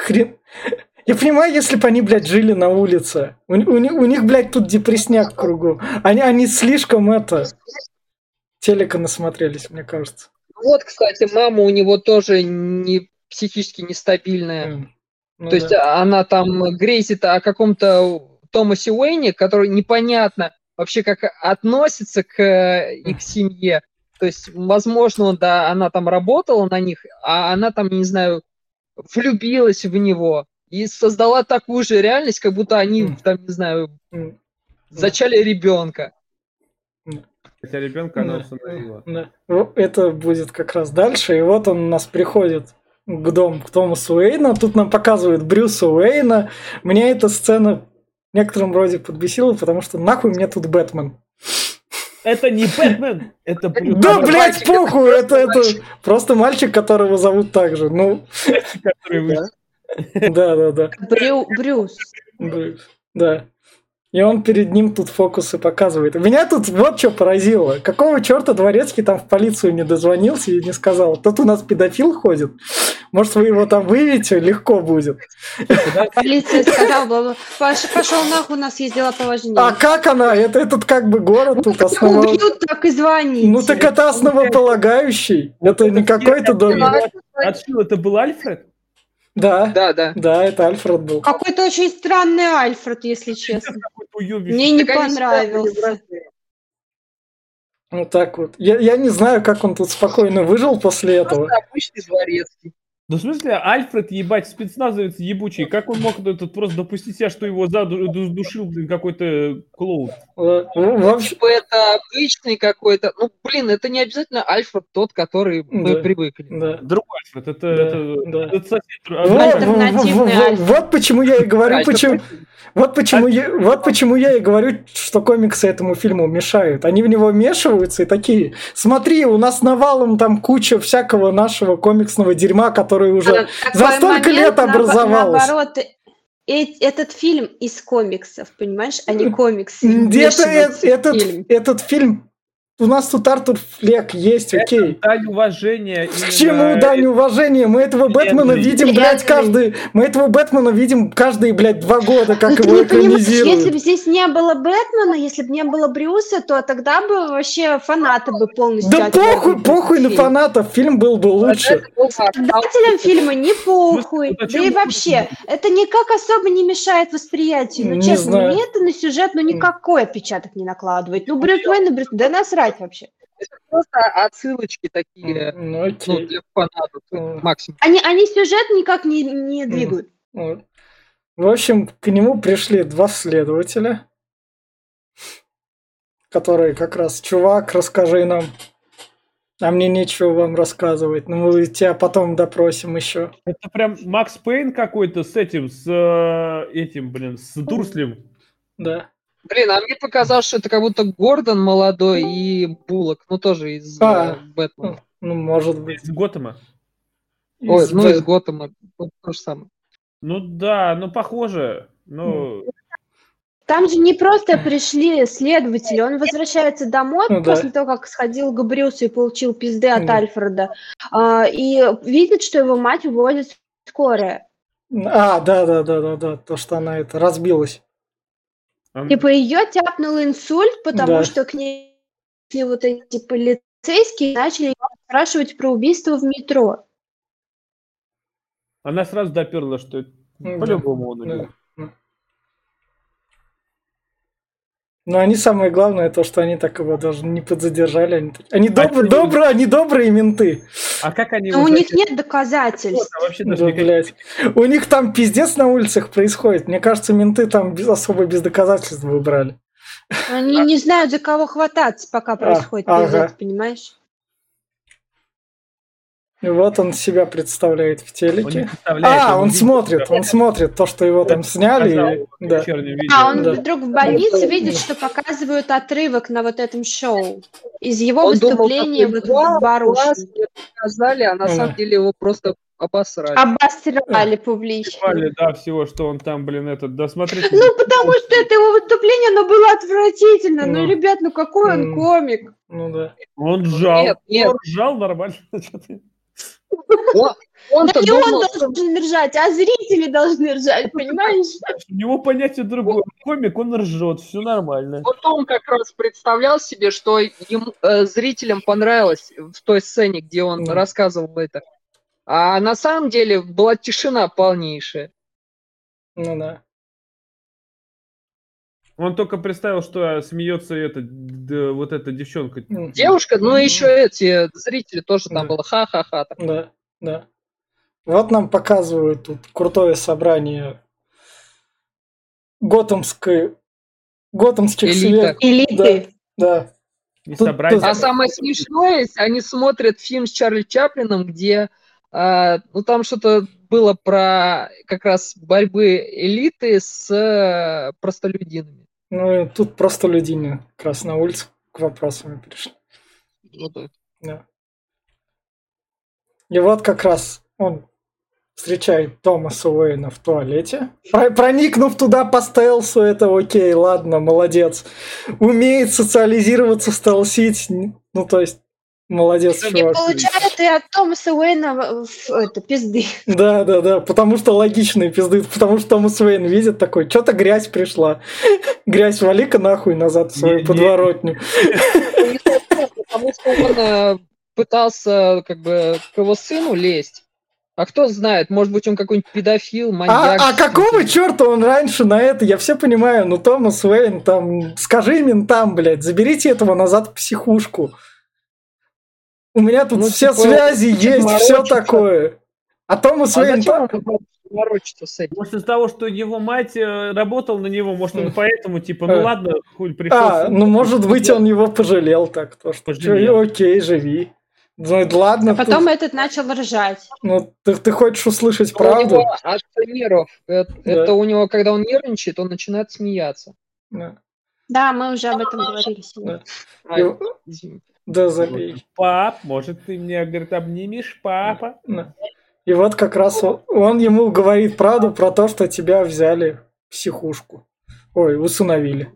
Speaker 1: Хрен. Я понимаю, если бы они, блядь, жили на улице. У, у у них, блядь, тут депресняк в кругу. Они, они слишком это... Телека насмотрелись, мне кажется.
Speaker 5: Вот, кстати, мама у него тоже не психически нестабильная.
Speaker 1: М. Ну
Speaker 5: То есть
Speaker 1: да.
Speaker 5: она там грезит о каком-то Томасе Уэйне, который непонятно вообще как относится к э, их семье. То есть, возможно, он, да, она там работала на них, а она там, не знаю, влюбилась в него и создала такую же реальность, как будто они там, не знаю, зачали ребенка.
Speaker 4: Хотя ребенка она
Speaker 1: Да.
Speaker 4: усыновила.
Speaker 1: Да. Вот Это будет как раз дальше. И вот он у нас приходит к дому, к Томасу Уэйна. Тут нам показывают Брюса Уэйна. Меня эта сцена в некотором роде подбесила, потому что нахуй мне тут Бэтмен.
Speaker 4: Это не Бэтмен, это Брюс,
Speaker 1: Да, блядь, похуй, это, это просто мальчик, которого зовут так же. Ну,
Speaker 4: который вы-
Speaker 1: да, да, да.
Speaker 2: Брю- Брюс.
Speaker 1: Брюс, Да. И он перед ним тут фокусы показывает. Меня тут вот что поразило. Какого черта Дворецкий там в полицию не дозвонился и не сказал, тут у нас педофил ходит, может вы его там выявите, легко будет.
Speaker 2: Полиция сказала, пошел нахуй, у нас есть дела поважнее.
Speaker 1: А как она? Это этот как бы город тут
Speaker 2: Как
Speaker 1: основал.
Speaker 2: убьют, так и звоните.
Speaker 1: Ну так это основополагающий. Это не какой-то дом.
Speaker 4: Отшил, это был Альфред?
Speaker 1: Да,
Speaker 5: Да, да.
Speaker 1: да, это Альфред был.
Speaker 2: Какой-то очень странный Альфред, если честно. Мне не понравился.
Speaker 1: Вот так вот. Я, я не знаю, как он тут спокойно выжил после этого.
Speaker 5: Просто обычный дворецкий.
Speaker 4: Да в смысле, Альфред, ебать, спецназовец ебучий, как он мог этот просто допустить себя, что его задушил, блин, какой-то клоун?
Speaker 1: Э, ну, Вообще,
Speaker 5: это обычный какой-то. Ну, блин, это не обязательно Альфред тот, который мы
Speaker 1: Да.
Speaker 5: привыкли.
Speaker 1: да.
Speaker 4: Другой Альфред, это,
Speaker 1: Да,
Speaker 4: это,
Speaker 1: да.
Speaker 4: это сосед.
Speaker 1: Вот, вот,
Speaker 2: Альтернативный
Speaker 1: вот,
Speaker 2: Альфред.
Speaker 1: вот почему я и говорю, почему, вот почему, я, вот почему я и говорю, что комиксы этому фильму мешают. Они в него вмешиваются и такие, смотри, у нас навалом там куча всякого нашего комиксного дерьма, который уже...
Speaker 2: А
Speaker 1: за столько лет образовалось.
Speaker 2: Наоборот, э- этот фильм из комиксов, понимаешь, а не комиксы.
Speaker 1: Это, этот, этот фильм... У нас тут Артур Флек есть, окей.
Speaker 4: Дань уважения.
Speaker 1: К чему дань уважения? Мы этого Бэтмена
Speaker 4: Вселенной.
Speaker 1: видим, блядь, каждый... Мы этого Бэтмена видим каждые, блядь, два года, как
Speaker 2: Ну, ты
Speaker 1: его экранизируют.
Speaker 2: если бы здесь не было Бэтмена, если бы не было Брюса, то тогда бы вообще фанаты бы полностью...
Speaker 1: Да похуй, похуй на фанатов, фильм был бы лучше.
Speaker 5: Это.
Speaker 2: Создателям фильма не похуй.
Speaker 4: Ну,
Speaker 2: Да и вообще, это никак особо не мешает восприятию. Ну, честно, мне это на сюжет, ну, никакой отпечаток не накладывает. Ну, Брюс Уэйн и Брюс... Да насрать вообще.
Speaker 5: Это просто отсылочки такие
Speaker 1: Ну
Speaker 5: ну,
Speaker 1: окей.
Speaker 5: для фанатов.
Speaker 1: Мгм.
Speaker 5: Максимум.
Speaker 2: Они, они сюжет никак не, не двигают.
Speaker 1: Вот. В общем, к нему пришли два следователя, которые как раз, чувак, расскажи нам. А мне нечего вам рассказывать. Ну, мы тебя потом допросим еще.
Speaker 4: Это прям Макс Пейн какой-то с этим, с э, этим, блин, с Дурслем.
Speaker 1: Да.
Speaker 5: Блин, а мне показалось, что это как будто Гордон молодой и Буллок, ну тоже из
Speaker 1: А.
Speaker 5: э, Бэтмена.
Speaker 1: Ну, может быть.
Speaker 4: Из Готэма.
Speaker 5: Ой,
Speaker 1: из
Speaker 5: ну
Speaker 1: Бэ-
Speaker 5: из Готэма. Вот то же самое.
Speaker 4: Ну да, ну похоже. Ну,
Speaker 2: Там же не просто пришли следователи, он возвращается домой
Speaker 1: Ну да.
Speaker 2: после того, как сходил к Брюсу и получил пизды от
Speaker 1: Да.
Speaker 2: Альфреда, а, и видит, что его мать увозит скорая.
Speaker 1: А, да, да, да, да, да. То, что она это разбилась.
Speaker 2: Типа ее тяпнул инсульт, потому
Speaker 1: Да.
Speaker 2: что к ней вот эти полицейские начали спрашивать про убийство в метро.
Speaker 4: она сразу доперла, что
Speaker 1: Ну,
Speaker 4: по-любому он
Speaker 1: да.
Speaker 4: убил.
Speaker 1: Но они самое главное то, что они так его даже не подзадержали. Они, они
Speaker 4: А
Speaker 1: доб-
Speaker 4: что-
Speaker 1: добрые, они добрые менты.
Speaker 4: А как они
Speaker 2: Но у них нет доказательств.
Speaker 4: А вообще даже
Speaker 1: Да, блядь. У них там пиздец на улицах происходит. Мне кажется, менты там без, особо без доказательств выбрали.
Speaker 2: Они не знают, за кого хвататься, пока происходит
Speaker 1: ага.
Speaker 2: пиздец, понимаешь?
Speaker 1: И вот он себя представляет в
Speaker 4: Он
Speaker 1: телеке.
Speaker 4: представляет,
Speaker 1: А, он
Speaker 4: видит,
Speaker 1: смотрит, он смотрит то, что его там сняли. и- Да.
Speaker 2: А, он
Speaker 1: Да.
Speaker 2: вдруг в больнице видит, что показывают отрывок на вот этом шоу из его
Speaker 5: Он думал,
Speaker 2: выступления
Speaker 5: такой,
Speaker 2: вот
Speaker 5: «Вау,
Speaker 2: в
Speaker 5: показали, а на
Speaker 1: Ну
Speaker 5: самом
Speaker 1: да.
Speaker 5: деле его просто обосрали.
Speaker 2: Обосрали публично.
Speaker 4: Да, всего, что он там, блин, этот, да, смотрите.
Speaker 2: Ну, потому что это его выступление, оно было отвратительно. Ну,
Speaker 1: Ну.
Speaker 2: ребят, ну какой он комик?
Speaker 1: Ну да.
Speaker 4: Он ржал.
Speaker 5: Нет, нет.
Speaker 4: Он ржал нормально.
Speaker 5: Он, он-то
Speaker 2: Да не он
Speaker 5: думал,
Speaker 2: должен ржать, а зрители должны ржать, понимаешь?
Speaker 4: У него понятие другое. Комик, он ржет, все нормально.
Speaker 5: вот он как раз представлял себе, что ему, э, зрителям понравилось в той сцене, где он
Speaker 1: Да.
Speaker 5: рассказывал это. А на самом деле была тишина полнейшая.
Speaker 1: Ну да.
Speaker 4: Он только представил, что смеется эта, д- вот эта девчонка.
Speaker 1: М,
Speaker 5: Девушка, ну и еще эти зрители тоже там
Speaker 1: Да.
Speaker 5: было ха-ха-ха.
Speaker 1: Да, да. Вот нам показывают тут крутое собрание готэмской готэмских
Speaker 5: Элита.
Speaker 1: свет.
Speaker 2: Элиты.
Speaker 1: Да.
Speaker 4: Не
Speaker 1: Тут- тут-
Speaker 5: А самое смешное, они смотрят фильм с Чарли Чаплином, где а, ну там что-то было про как раз борьбы элиты с э, простолюдинами.
Speaker 1: Ну и тут просто люди как раз на улицу к вопросам пришли.
Speaker 5: Вот это.
Speaker 1: Да. И вот как раз он встречает Томаса Уэйна в туалете. Про- проникнув туда по стелсу, это окей, ладно, молодец. Умеет социализироваться, стелсить. Ну, то есть, молодец,
Speaker 2: И
Speaker 1: чувак.
Speaker 2: получает и от Томаса Уэйна в- в- это, пизды.
Speaker 1: Да, да, да, потому что логичные пизды, потому что Томас Уэйн видит такой, что-то грязь пришла. Грязь, вали-ка нахуй назад в свою
Speaker 4: Не-
Speaker 1: подворотню.
Speaker 5: Потому что он э, пытался как бы к его сыну лезть. А кто знает, может быть, он какой-нибудь педофил,
Speaker 1: А,
Speaker 5: маньяк.
Speaker 1: а какого черта он раньше на это? Я все понимаю, ну Томас Уэйн, там, скажи ментам, блядь, заберите этого назад в психушку. У меня тут
Speaker 5: Ну,
Speaker 1: все
Speaker 5: типа,
Speaker 1: связи есть, все такое. А Томас
Speaker 5: А
Speaker 1: Уэйн...
Speaker 5: зачем он с этим?
Speaker 4: Может, из-за того, что его мать э, работала на него, может, он поэтому, типа, ну
Speaker 1: Э.
Speaker 4: ладно, хуй пришел.
Speaker 1: А, ну может быть он его пожалел так, то что
Speaker 4: Пожалел.
Speaker 1: окей, живи. Ну ладно,
Speaker 2: А потом
Speaker 1: ты,
Speaker 2: этот начал ржать.
Speaker 1: ну, ты, ты хочешь услышать
Speaker 5: У
Speaker 1: правду?
Speaker 5: него от примеров, это,
Speaker 1: Да.
Speaker 5: это у него, когда он нервничает, он начинает смеяться.
Speaker 1: Да,
Speaker 2: Да, мы уже об этом говорили сегодня.
Speaker 5: А,
Speaker 1: И-
Speaker 5: извините.
Speaker 1: Да забей.
Speaker 4: Пап, может, ты мне, говорит, обнимешь, папа?
Speaker 1: И вот как раз он, он ему говорит правду про то, что тебя взяли в психушку. Ой, усыновили.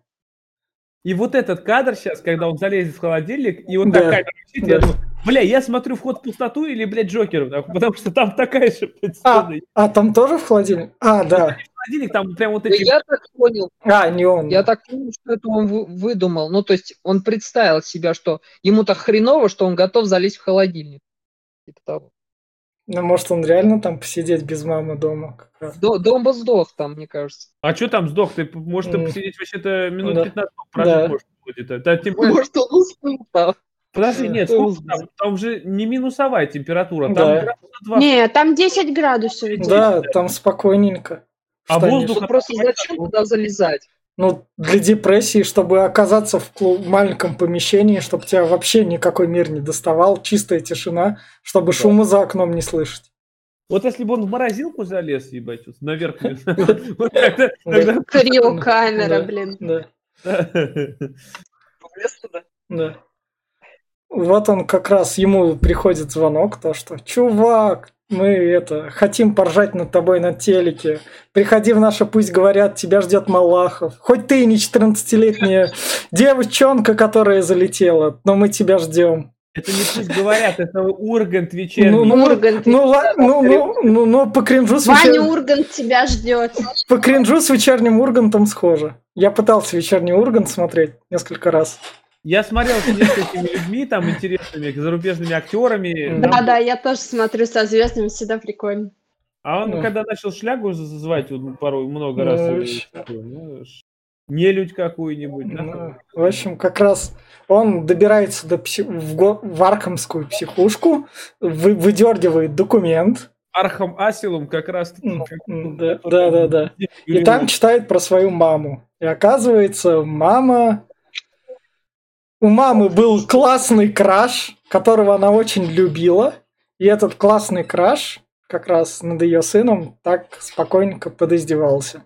Speaker 4: И вот этот кадр сейчас, когда он залезет в холодильник, и вот
Speaker 1: Да.
Speaker 4: такая, я
Speaker 1: Да.
Speaker 4: думаю, бля, я смотрю вход в пустоту или, блядь, Джокер, потому что там такая же, блядь,
Speaker 1: А, а там тоже в холодильник? А, да.
Speaker 4: Холодильник, там прям вот эти...
Speaker 5: я так понял,
Speaker 1: А, не он.
Speaker 5: я так понял, что это он вы- выдумал. Ну, то есть он представил себя, что ему так хреново, что он готов залезть в холодильник. Типа того.
Speaker 1: Ну, может, он реально там посидеть без мамы дома.
Speaker 5: До- Дом бы сдох там, мне кажется.
Speaker 4: А что там сдох? Ты, может, ты посидеть вообще-то минут
Speaker 1: Да.
Speaker 4: 15 прожить
Speaker 1: Да.
Speaker 4: может будет. Да, тем более,
Speaker 5: Может, он уснул там.
Speaker 4: подожди, нет, сколько там, там же не минусовая температура, там
Speaker 1: Да.
Speaker 4: градуса два.
Speaker 2: Не, там 10 градусов. идет.
Speaker 1: Да, там спокойненько.
Speaker 4: А воздух-
Speaker 5: просто зачем туда залезать?
Speaker 1: Ну, для депрессии, чтобы оказаться в маленьком помещении, чтобы тебя вообще никакой мир не доставал, чистая тишина, чтобы шума за окном не слышать.
Speaker 4: Вот если бы он в морозилку залез, ебать, вот на верхнюю. вот тогда- тогда-
Speaker 2: Криокамера,
Speaker 1: Да.
Speaker 2: блин.
Speaker 1: Да,
Speaker 5: Влез туда.
Speaker 1: да. Вот он как раз, ему приходит звонок, то что, чувак, мы это, хотим поржать над тобой на телеке. Приходи в наше «Пусть говорят», тебя ждет Малахов. Хоть ты и не 14-летняя девчонка, которая залетела, но мы тебя ждем.
Speaker 4: Это не пусть говорят, это Ургант
Speaker 1: Ну,
Speaker 4: вечерний.
Speaker 1: ну,
Speaker 2: Ургант.
Speaker 1: Ну, ну, ну, ну, ну, по кринжу с,
Speaker 2: Ваня
Speaker 1: вечер-
Speaker 2: Ургант тебя ждет.
Speaker 1: по кринжу с вечерним Ургантом схоже. Я пытался вечерний Ургант смотреть несколько раз.
Speaker 4: Я смотрел с несколькими людьми, там, интересными, зарубежными актерами.
Speaker 2: Да-да, я тоже смотрю со звездами, всегда прикольно.
Speaker 4: А он,
Speaker 1: Ну.
Speaker 4: когда начал шлягу звать, вот, порой много
Speaker 1: Ну,
Speaker 4: раз, такой, ну, ш- нелюдь какую-нибудь, да?
Speaker 1: Ну, в общем, как раз он добирается до пси- в, го- в Архамскую психушку, вы- выдергивает документ,
Speaker 4: Arkham Asylum как раз...
Speaker 1: М, да, да, да, да. и там читает про свою маму. И оказывается, мама... У мамы был классный краш, которого она очень любила. И этот классный краш как раз над ее сыном так спокойненько подиздевался.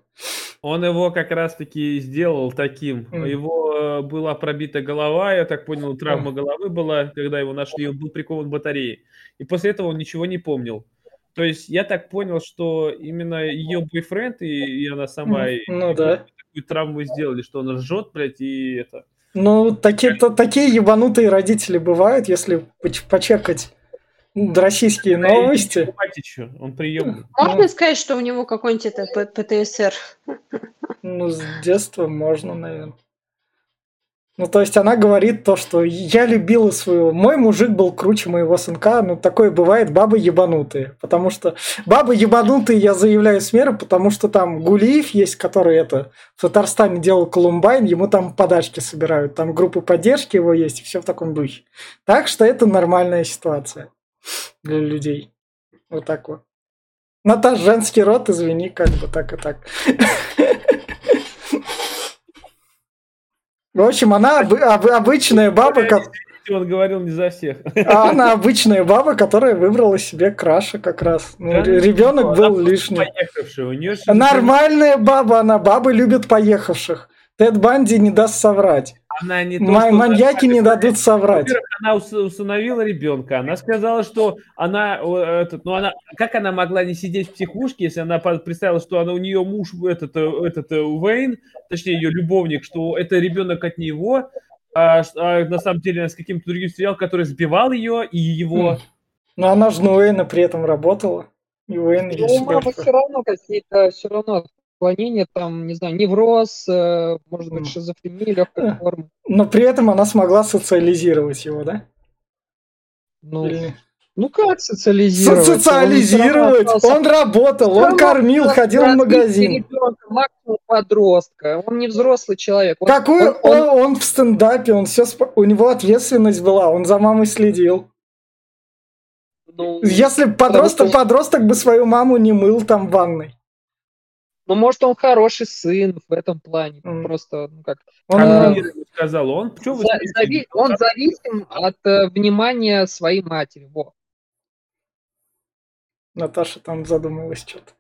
Speaker 4: Он его как раз-таки сделал таким.
Speaker 1: М.
Speaker 4: Его э, была пробита голова, я так понял, травма головы была, когда его нашли, он был прикован к батарее. И после этого он ничего не помнил. То есть я так понял, что именно ее бойфренд и, и она сама и-
Speaker 1: Ну
Speaker 4: и
Speaker 1: да.
Speaker 4: такую травму сделали, что он ржет, блядь, и это.
Speaker 1: Ну, такие, то, такие ебанутые родители бывают, если поч- почекать российские новости.
Speaker 4: Он.
Speaker 2: Можно
Speaker 1: Ну.
Speaker 2: сказать, что у него какой-нибудь это ПТСР?
Speaker 1: Ну, с детства можно, наверное. Ну, то есть она говорит то, что я любила своего... Мой мужик был круче моего сынка. Ну, такое бывает, бабы ебанутые. Потому что бабы ебанутые, я заявляю с меры, потому что там Гулиев есть, который это в Татарстане делал Колумбайн, ему там подачки собирают. Там группы поддержки его есть, и все в таком духе. Так что это нормальная ситуация для людей. Вот так вот. Наташ, женский род, извини, как бы так и так. В общем, она обы- обы- обычная баба, ко-
Speaker 4: Он говорил не за всех.
Speaker 1: а она обычная баба, которая выбрала себе краша как раз. Ну,
Speaker 4: Да,
Speaker 1: ребенок
Speaker 4: Она
Speaker 1: был лишний. Нормальная баба, она бабы любят поехавших. Тед Банди не даст соврать.
Speaker 4: Она не то,
Speaker 1: Ма-
Speaker 4: что-
Speaker 1: маньяки не дадут соврать.
Speaker 4: Она ус- усыновила ребенка. Она сказала, что она, этот, ну она, как она могла не сидеть в психушке, если она представила, что она у нее муж этот, э, этот э, Уэйн, точнее ее любовник, что это ребенок от него, а, а на самом деле она с каким-то другим сериалом, который сбивал ее и его.
Speaker 1: Но она же на Уэйна при этом работала. И Уэйн
Speaker 5: Ну,
Speaker 1: такой,
Speaker 5: все равно какие-то, все равно отклонения, там, не знаю, невроз, э, может быть, шизофрения легкой
Speaker 1: Э.
Speaker 5: формы.
Speaker 1: Но при этом она смогла социализировать его, да?
Speaker 5: Ну,
Speaker 1: Или-
Speaker 5: ну как социализировать?
Speaker 1: Со- Социализировать!
Speaker 5: Он
Speaker 1: Он работал, он кормил, ходил в магазин.
Speaker 5: максимум подростка. Он не взрослый человек. Он,
Speaker 1: Какой
Speaker 5: он- он-
Speaker 1: он, он в стендапе, он все, у него ответственность была, он за мамой следил.
Speaker 5: ну,
Speaker 1: Если подросток,
Speaker 5: что-
Speaker 1: подросток бы свою маму не мыл там в ванной.
Speaker 5: Ну, может, он хороший сын в этом плане.
Speaker 1: М.
Speaker 5: Просто, ну как,
Speaker 1: Он, э,
Speaker 4: сказала, он,
Speaker 5: за- зави- он зависим от э, внимания своей матери. Во.
Speaker 1: Наташа там задумалась что-то.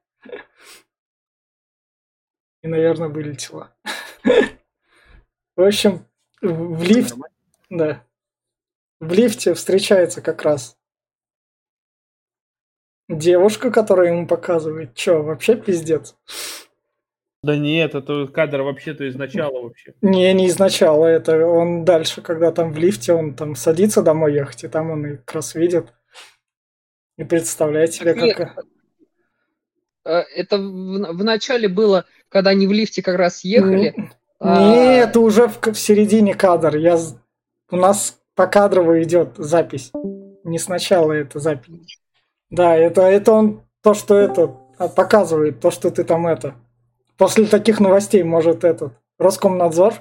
Speaker 1: И, наверное, вылетела. В общем, в лифте, да, в лифте встречается как раз девушка, которая ему показывает. Че, вообще пиздец?
Speaker 4: Да нет, это кадр вообще-то из начала вообще.
Speaker 1: Не, не изначала, это он дальше, когда там в лифте, он там садится домой ехать, и там он и как раз видит. И представляет себе,
Speaker 5: Так нет,
Speaker 1: как...
Speaker 5: Э, Это в, в начале было, когда они в лифте как раз ехали.
Speaker 1: Н-
Speaker 5: а,
Speaker 1: Не, это уже в, в середине кадр. Я, у нас по кадрово идет запись. Не сначала это запись. Да, это, это он то, что это а, показывает, то, что ты там это. После таких новостей может этот Роскомнадзор.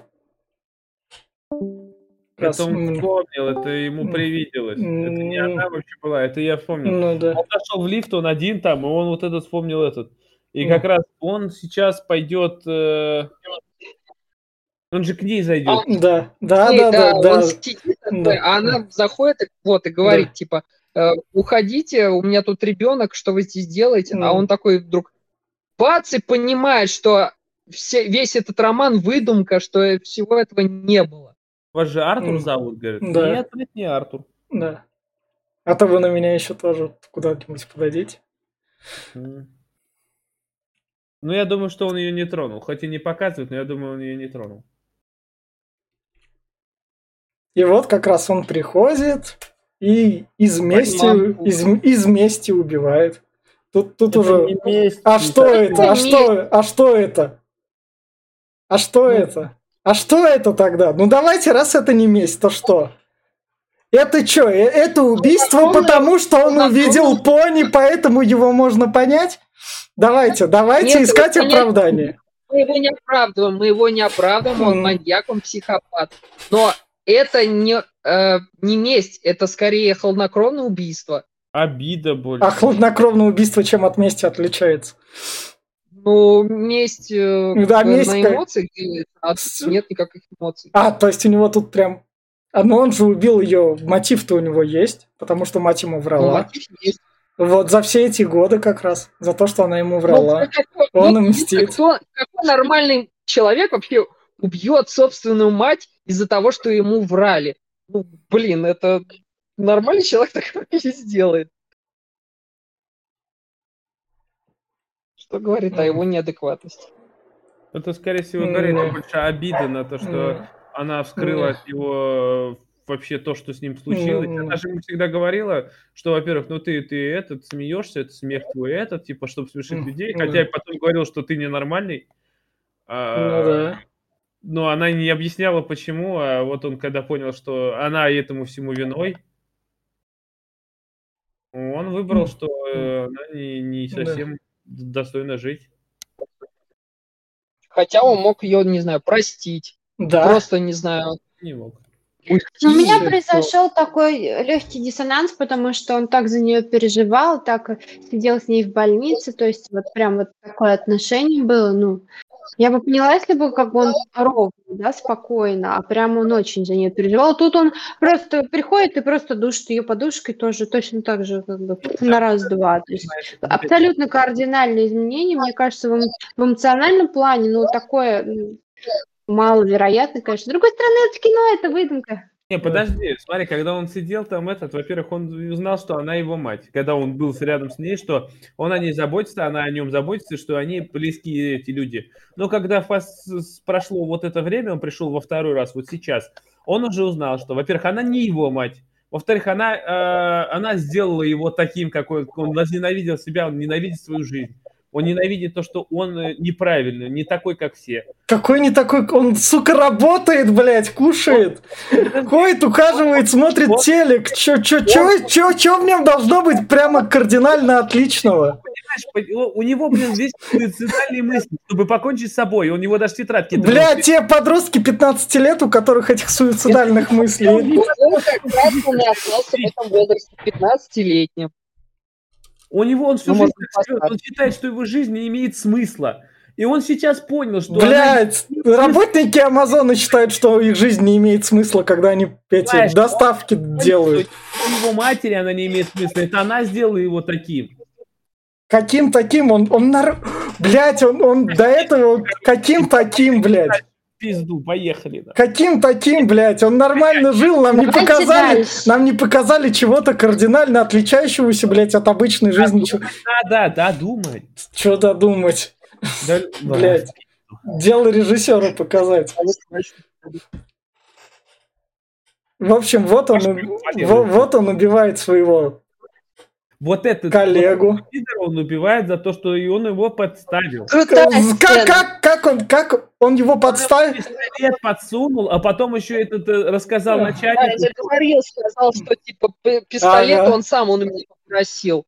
Speaker 1: Раз,
Speaker 4: Это он вспомнил, это ему привиделось. Это не она вообще была, это я вспомнил.
Speaker 1: Ну да.
Speaker 4: Он зашел в лифт, он один там, и он вот этот вспомнил этот. И
Speaker 1: Ну.
Speaker 4: как раз он сейчас пойдет... э, Он же к ней зайдет.
Speaker 1: Да, да,
Speaker 5: Ей,
Speaker 1: да, да, да.
Speaker 5: он сидит такой,
Speaker 1: Да.
Speaker 5: а она заходит вот, и говорит, типа, «Э, уходите, у меня тут ребенок, что вы здесь делаете?
Speaker 1: Ну.
Speaker 5: А он такой вдруг бац и понимает, что все, весь этот роман выдумка, что всего этого не было.
Speaker 4: Вас же Артур зовут, говорит.
Speaker 1: Да.
Speaker 4: Нет, это не Артур.
Speaker 1: Да. А то вы на меня еще тоже куда-нибудь подадите.
Speaker 4: М. Ну, я думаю, что он ее не тронул. Хоть и не показывает, но я думаю, он ее не тронул.
Speaker 1: И вот как раз он приходит и из мести, из, из мести убивает. Тут, тут
Speaker 4: Это
Speaker 1: уже...
Speaker 4: месть,
Speaker 1: А что
Speaker 4: так.
Speaker 1: это? А что, а что это? А что
Speaker 5: Ну.
Speaker 1: это? А что это тогда? Ну давайте, раз это не месть, то что? Это что? Это убийство,
Speaker 5: законно-
Speaker 1: потому что он
Speaker 5: законно-
Speaker 1: увидел пони, поэтому его можно понять? Давайте, давайте
Speaker 5: Нет,
Speaker 1: искать оправдание.
Speaker 5: Мы его не оправдываем, мы его не оправдываем, он
Speaker 1: М.
Speaker 5: маньяк, он психопат. Но это не, э, не месть, это скорее хладнокровное убийство.
Speaker 4: Обида больше.
Speaker 1: А хладнокровное убийство чем от мести отличается?
Speaker 5: Ну, месть, э,
Speaker 1: Да, месть
Speaker 5: на
Speaker 1: как-
Speaker 5: эмоциях делается, а нет никаких эмоций.
Speaker 1: А, то есть у него тут прям... А, ну он же убил ее, мотив-то у него есть, потому что мать ему
Speaker 5: Ну,
Speaker 1: врала.
Speaker 5: мотив есть.
Speaker 1: Вот за все эти годы как раз, за то, что она ему
Speaker 5: Ну,
Speaker 1: врала.
Speaker 5: какой-
Speaker 1: Он
Speaker 5: ну,
Speaker 1: и мстит.
Speaker 5: Кто, какой нормальный человек вообще убьет собственную мать из-за того, что ему врали? Ну, блин, это нормальный человек такое не сделает. Что говорит о его неадекватности.
Speaker 4: Это, скорее всего, говорит больше обиды на то, что она вскрыла от него вообще то, что с ним случилось.
Speaker 1: М.
Speaker 4: Она же ему всегда говорила, что, во-первых, ну ты, ты этот, смеешься, это смех твой этот, типа, чтобы смешить
Speaker 1: М.
Speaker 4: людей.
Speaker 1: Ну
Speaker 4: Хотя я потом говорил, что ты ненормальный.
Speaker 1: Ну
Speaker 4: А,
Speaker 1: да.
Speaker 4: Но она не объясняла, почему, а вот он когда понял, что она этому всему виной, он выбрал, что э, она не, не
Speaker 1: Да.
Speaker 4: совсем достойна жить.
Speaker 5: Хотя он мог ее, не знаю, простить.
Speaker 1: Да.
Speaker 5: Просто, не знаю,
Speaker 4: Не мог.
Speaker 5: уйти.
Speaker 2: Ну, У меня произошел такой легкий диссонанс, потому что он так за нее переживал, так э, сидел с ней в больнице, то есть вот прям вот такое отношение было, ну, я бы поняла, если бы как бы он ровно, да, спокойно, а прям он очень за нее переживал. Тут он просто приходит и просто душит ее подушкой тоже точно так же, как бы на раз-два. То есть абсолютно кардинальные изменения, мне кажется, в, в эмоциональном плане, ну, такое маловероятно, конечно. С другой стороны, это кино, это выдумка.
Speaker 4: Не, подожди, смотри, когда он сидел там, этот, во-первых, он узнал, что она его мать. Когда он был рядом с ней, что он о ней заботится, она о нем заботится, что они близкие эти люди. Но когда прошло вот это время, он пришел во второй раз, вот сейчас, он уже узнал, что, во-первых, она не его мать. Во-вторых, она, э, она сделала его таким, какой он возненавидел себя, он ненавидит свою жизнь. Он ненавидит то, что он э, неправильный, не такой, как все.
Speaker 1: Какой не такой, он, сука, работает, блядь, кушает. Ходит, ухаживает, смотрит
Speaker 4: Он-
Speaker 1: телек. Чё, чё, чё, чё, чё в нем должно быть прямо кардинально отличного?
Speaker 4: Понимаешь, по- у него, блин, весь суицидальные мысли, чтобы покончить с собой. У него даже тетрадки.
Speaker 1: Бля, те подростки 15 лет, у которых этих суицидальных мыслей.
Speaker 5: Он как раз он и остался в этом возрасте 15-летнем.
Speaker 4: У него он всю
Speaker 5: Ну,
Speaker 4: жизнь живет, он считает, что его жизнь не имеет смысла. И он сейчас понял, что... она-
Speaker 1: Блять, работники Амазона считают, что их жизнь не имеет смысла, когда они эти
Speaker 4: Знаешь,
Speaker 1: доставки делают.
Speaker 4: У его матери она не имеет смысла. Это она сделала его таким.
Speaker 1: Каким таким он, он нар... Блять, он, он до этого каким таким, блядь.
Speaker 4: Пизду, поехали. да.
Speaker 1: Каким таким, блядь? Он нормально жил, нам не
Speaker 2: Давайте
Speaker 1: показали,
Speaker 2: дальше.
Speaker 1: нам не показали чего-то кардинально отличающегося, блядь, от обычной жизни.
Speaker 4: Да, да, да, думай.
Speaker 1: Что додумать,
Speaker 4: Да,
Speaker 1: блядь. Дело режиссера показать. В общем, вот он, во- вот он убивает своего
Speaker 4: Вот этот
Speaker 1: коллегу.
Speaker 4: пидор он убивает за то, что и он его подставил.
Speaker 2: Крутая
Speaker 1: Как, как, как он, как он его подставил?
Speaker 4: Пистолет подсунул, а потом еще этот э, рассказал
Speaker 1: Да.
Speaker 5: Да,
Speaker 4: начальнику.
Speaker 5: я говорил, сказал, что типа пистолет
Speaker 1: Ага.
Speaker 5: он сам, он у меня попросил.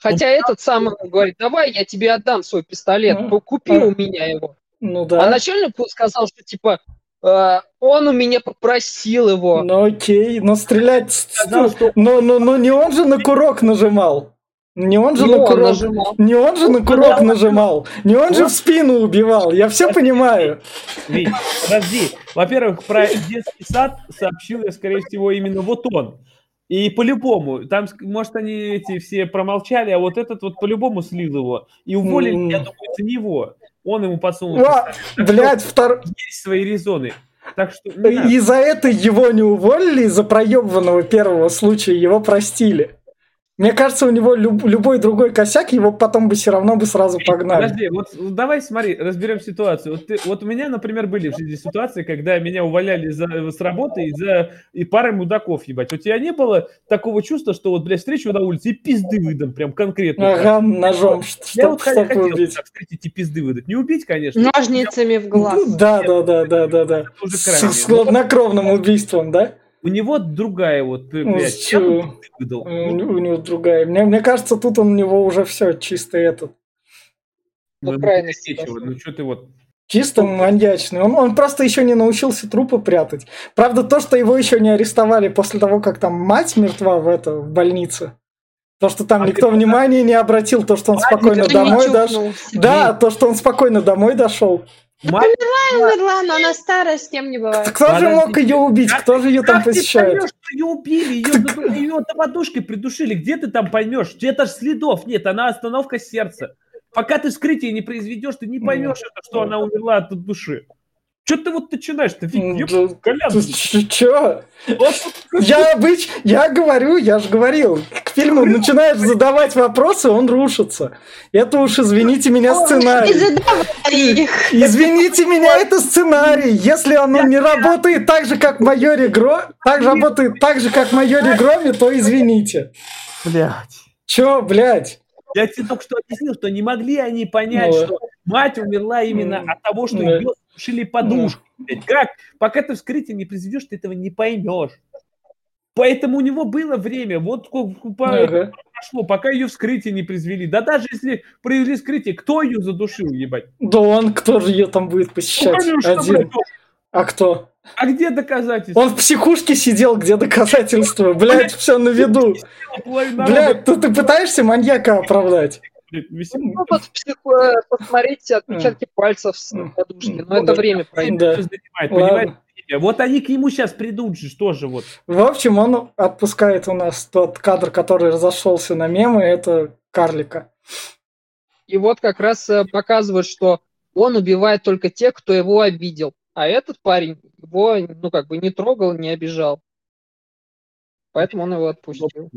Speaker 5: Хотя этот сам говорит, давай я тебе отдам свой пистолет,
Speaker 1: Ну,
Speaker 5: ку- купи
Speaker 1: а.
Speaker 5: у меня его.
Speaker 1: Ну
Speaker 5: А
Speaker 1: да.
Speaker 5: начальник сказал, что типа он у меня попросил его.
Speaker 1: Ну окей, но стрелять... с-
Speaker 4: Сказал, что-
Speaker 1: Но, но, но не он же на курок нажимал. Не он же
Speaker 5: Не
Speaker 1: на
Speaker 5: он
Speaker 1: курок...
Speaker 5: нажимал.
Speaker 1: Не он же на курок нажимал. Не он же в спину убивал. Я все понимаю.
Speaker 4: Вить, подожди. Во-первых, про детский сад сообщил я, скорее всего, именно вот он. И по-любому, там, может, они эти все промолчали, а вот этот вот по-любому слил его. И уволили,
Speaker 1: М.
Speaker 4: я думаю, за него. Он ему подсунул. Так
Speaker 1: Блядь, втор...
Speaker 4: Есть свои резоны. Так что.
Speaker 1: И за это его не уволили, из-за проебанного первого случая его простили. Мне кажется, у него люб- любой другой косяк, его потом бы все равно бы сразу погнали.
Speaker 4: Подожди, вот давай смотри, разберем ситуацию. Вот, ты- вот у меня, например, были в жизни ситуации, когда меня увольняли за, с работы из-за и пары мудаков, ебать. У тебя не было такого чувства, что вот, блядь, встречу на улице и пизды выдам, прям конкретно.
Speaker 1: Ага, ножом,
Speaker 4: Я
Speaker 1: чтобы
Speaker 4: вот хотел
Speaker 1: убить.
Speaker 4: так встретить и пизды выдать. Не убить, конечно.
Speaker 2: Ножницами в глаз.
Speaker 1: Да, да, да, да, да, да.
Speaker 4: Крайне.
Speaker 1: с хладнокровным убийством, да?
Speaker 4: У него другая вот,
Speaker 1: Ну,
Speaker 4: блядь,
Speaker 1: с
Speaker 4: я выдал.
Speaker 1: У, него другая. Мне, мне кажется, тут он у него уже все чисто этот.
Speaker 5: Ну,
Speaker 4: Ну,
Speaker 5: дошло.
Speaker 4: Ну, что ты вот...
Speaker 1: Чисто маньячный. Он, он просто еще не научился трупы прятать. Правда, то, что его еще не арестовали после того, как там мать мертва в, это, в больнице. То, что там
Speaker 4: А
Speaker 1: никто внимания не обратил, то, что он спокойно домой дошел. Да, то, что он спокойно домой дошел.
Speaker 4: Мать,
Speaker 2: Умерла, но она старая, с кем не бывает.
Speaker 1: Кто же мог ее убить?
Speaker 4: Как
Speaker 1: Кто же ее там
Speaker 4: как ты
Speaker 1: посещает?
Speaker 4: поймешь, что ее убили, ее,
Speaker 1: Так-
Speaker 4: ее до подушкой придушили? Где ты там поймешь? Где-то ж следов нет, она остановка сердца. Пока ты вскрытие не произведешь, ты не поймешь, это, что она умерла от души. Что ты вот начинаешь-то?
Speaker 1: М,
Speaker 4: Ёп,
Speaker 1: да,
Speaker 4: Колян,
Speaker 1: ты ч- чё?
Speaker 4: вот тут-
Speaker 1: Я обыч... я говорю, я же говорил, к фильму начинаешь задавать вопросы, он рушится. Это уж, извините меня, сценарий. Извините меня, это сценарий. Если оно не работает так же, как в майоре Гро... так же работает так же, как в майоре Громе, то извините.
Speaker 4: Блядь.
Speaker 1: Чё, блядь?
Speaker 4: Я тебе только что объяснил, что не могли они понять,
Speaker 1: Ну,
Speaker 4: что мать умерла именно
Speaker 1: м,
Speaker 4: от того, что
Speaker 1: да.
Speaker 4: ее душили подушку. блядь. Как? Пока ты вскрытие не произведешь, ты этого не поймешь. Поэтому у него было время, вот по- прошло, пока ее вскрытие не произвели. Да даже если произвели вскрытие, кто ее задушил, ебать?
Speaker 1: Да он, кто же ее там будет посещать?
Speaker 4: конечно,
Speaker 1: Один. А кто?
Speaker 4: А где доказательства?
Speaker 1: Он в психушке сидел, где доказательства. Блядь, все на виду. Блядь, ты, ты пытаешься маньяка оправдать?
Speaker 4: Блядь, висит.
Speaker 5: Ну, вот психо- э, посмотрите отпечатки пальцев с
Speaker 1: М.
Speaker 5: подушки. Но это
Speaker 1: Да.
Speaker 5: время пройдет.
Speaker 1: Да.
Speaker 4: Занимает, понимаете? Вот они к нему сейчас придут же тоже вот.
Speaker 1: В общем, он отпускает у нас тот кадр, который разошелся на мемы, это карлика.
Speaker 5: И вот как раз э, показывает, что он убивает только тех, кто его обидел. А этот парень его, ну, как бы не трогал, не обижал. Поэтому он его отпустил.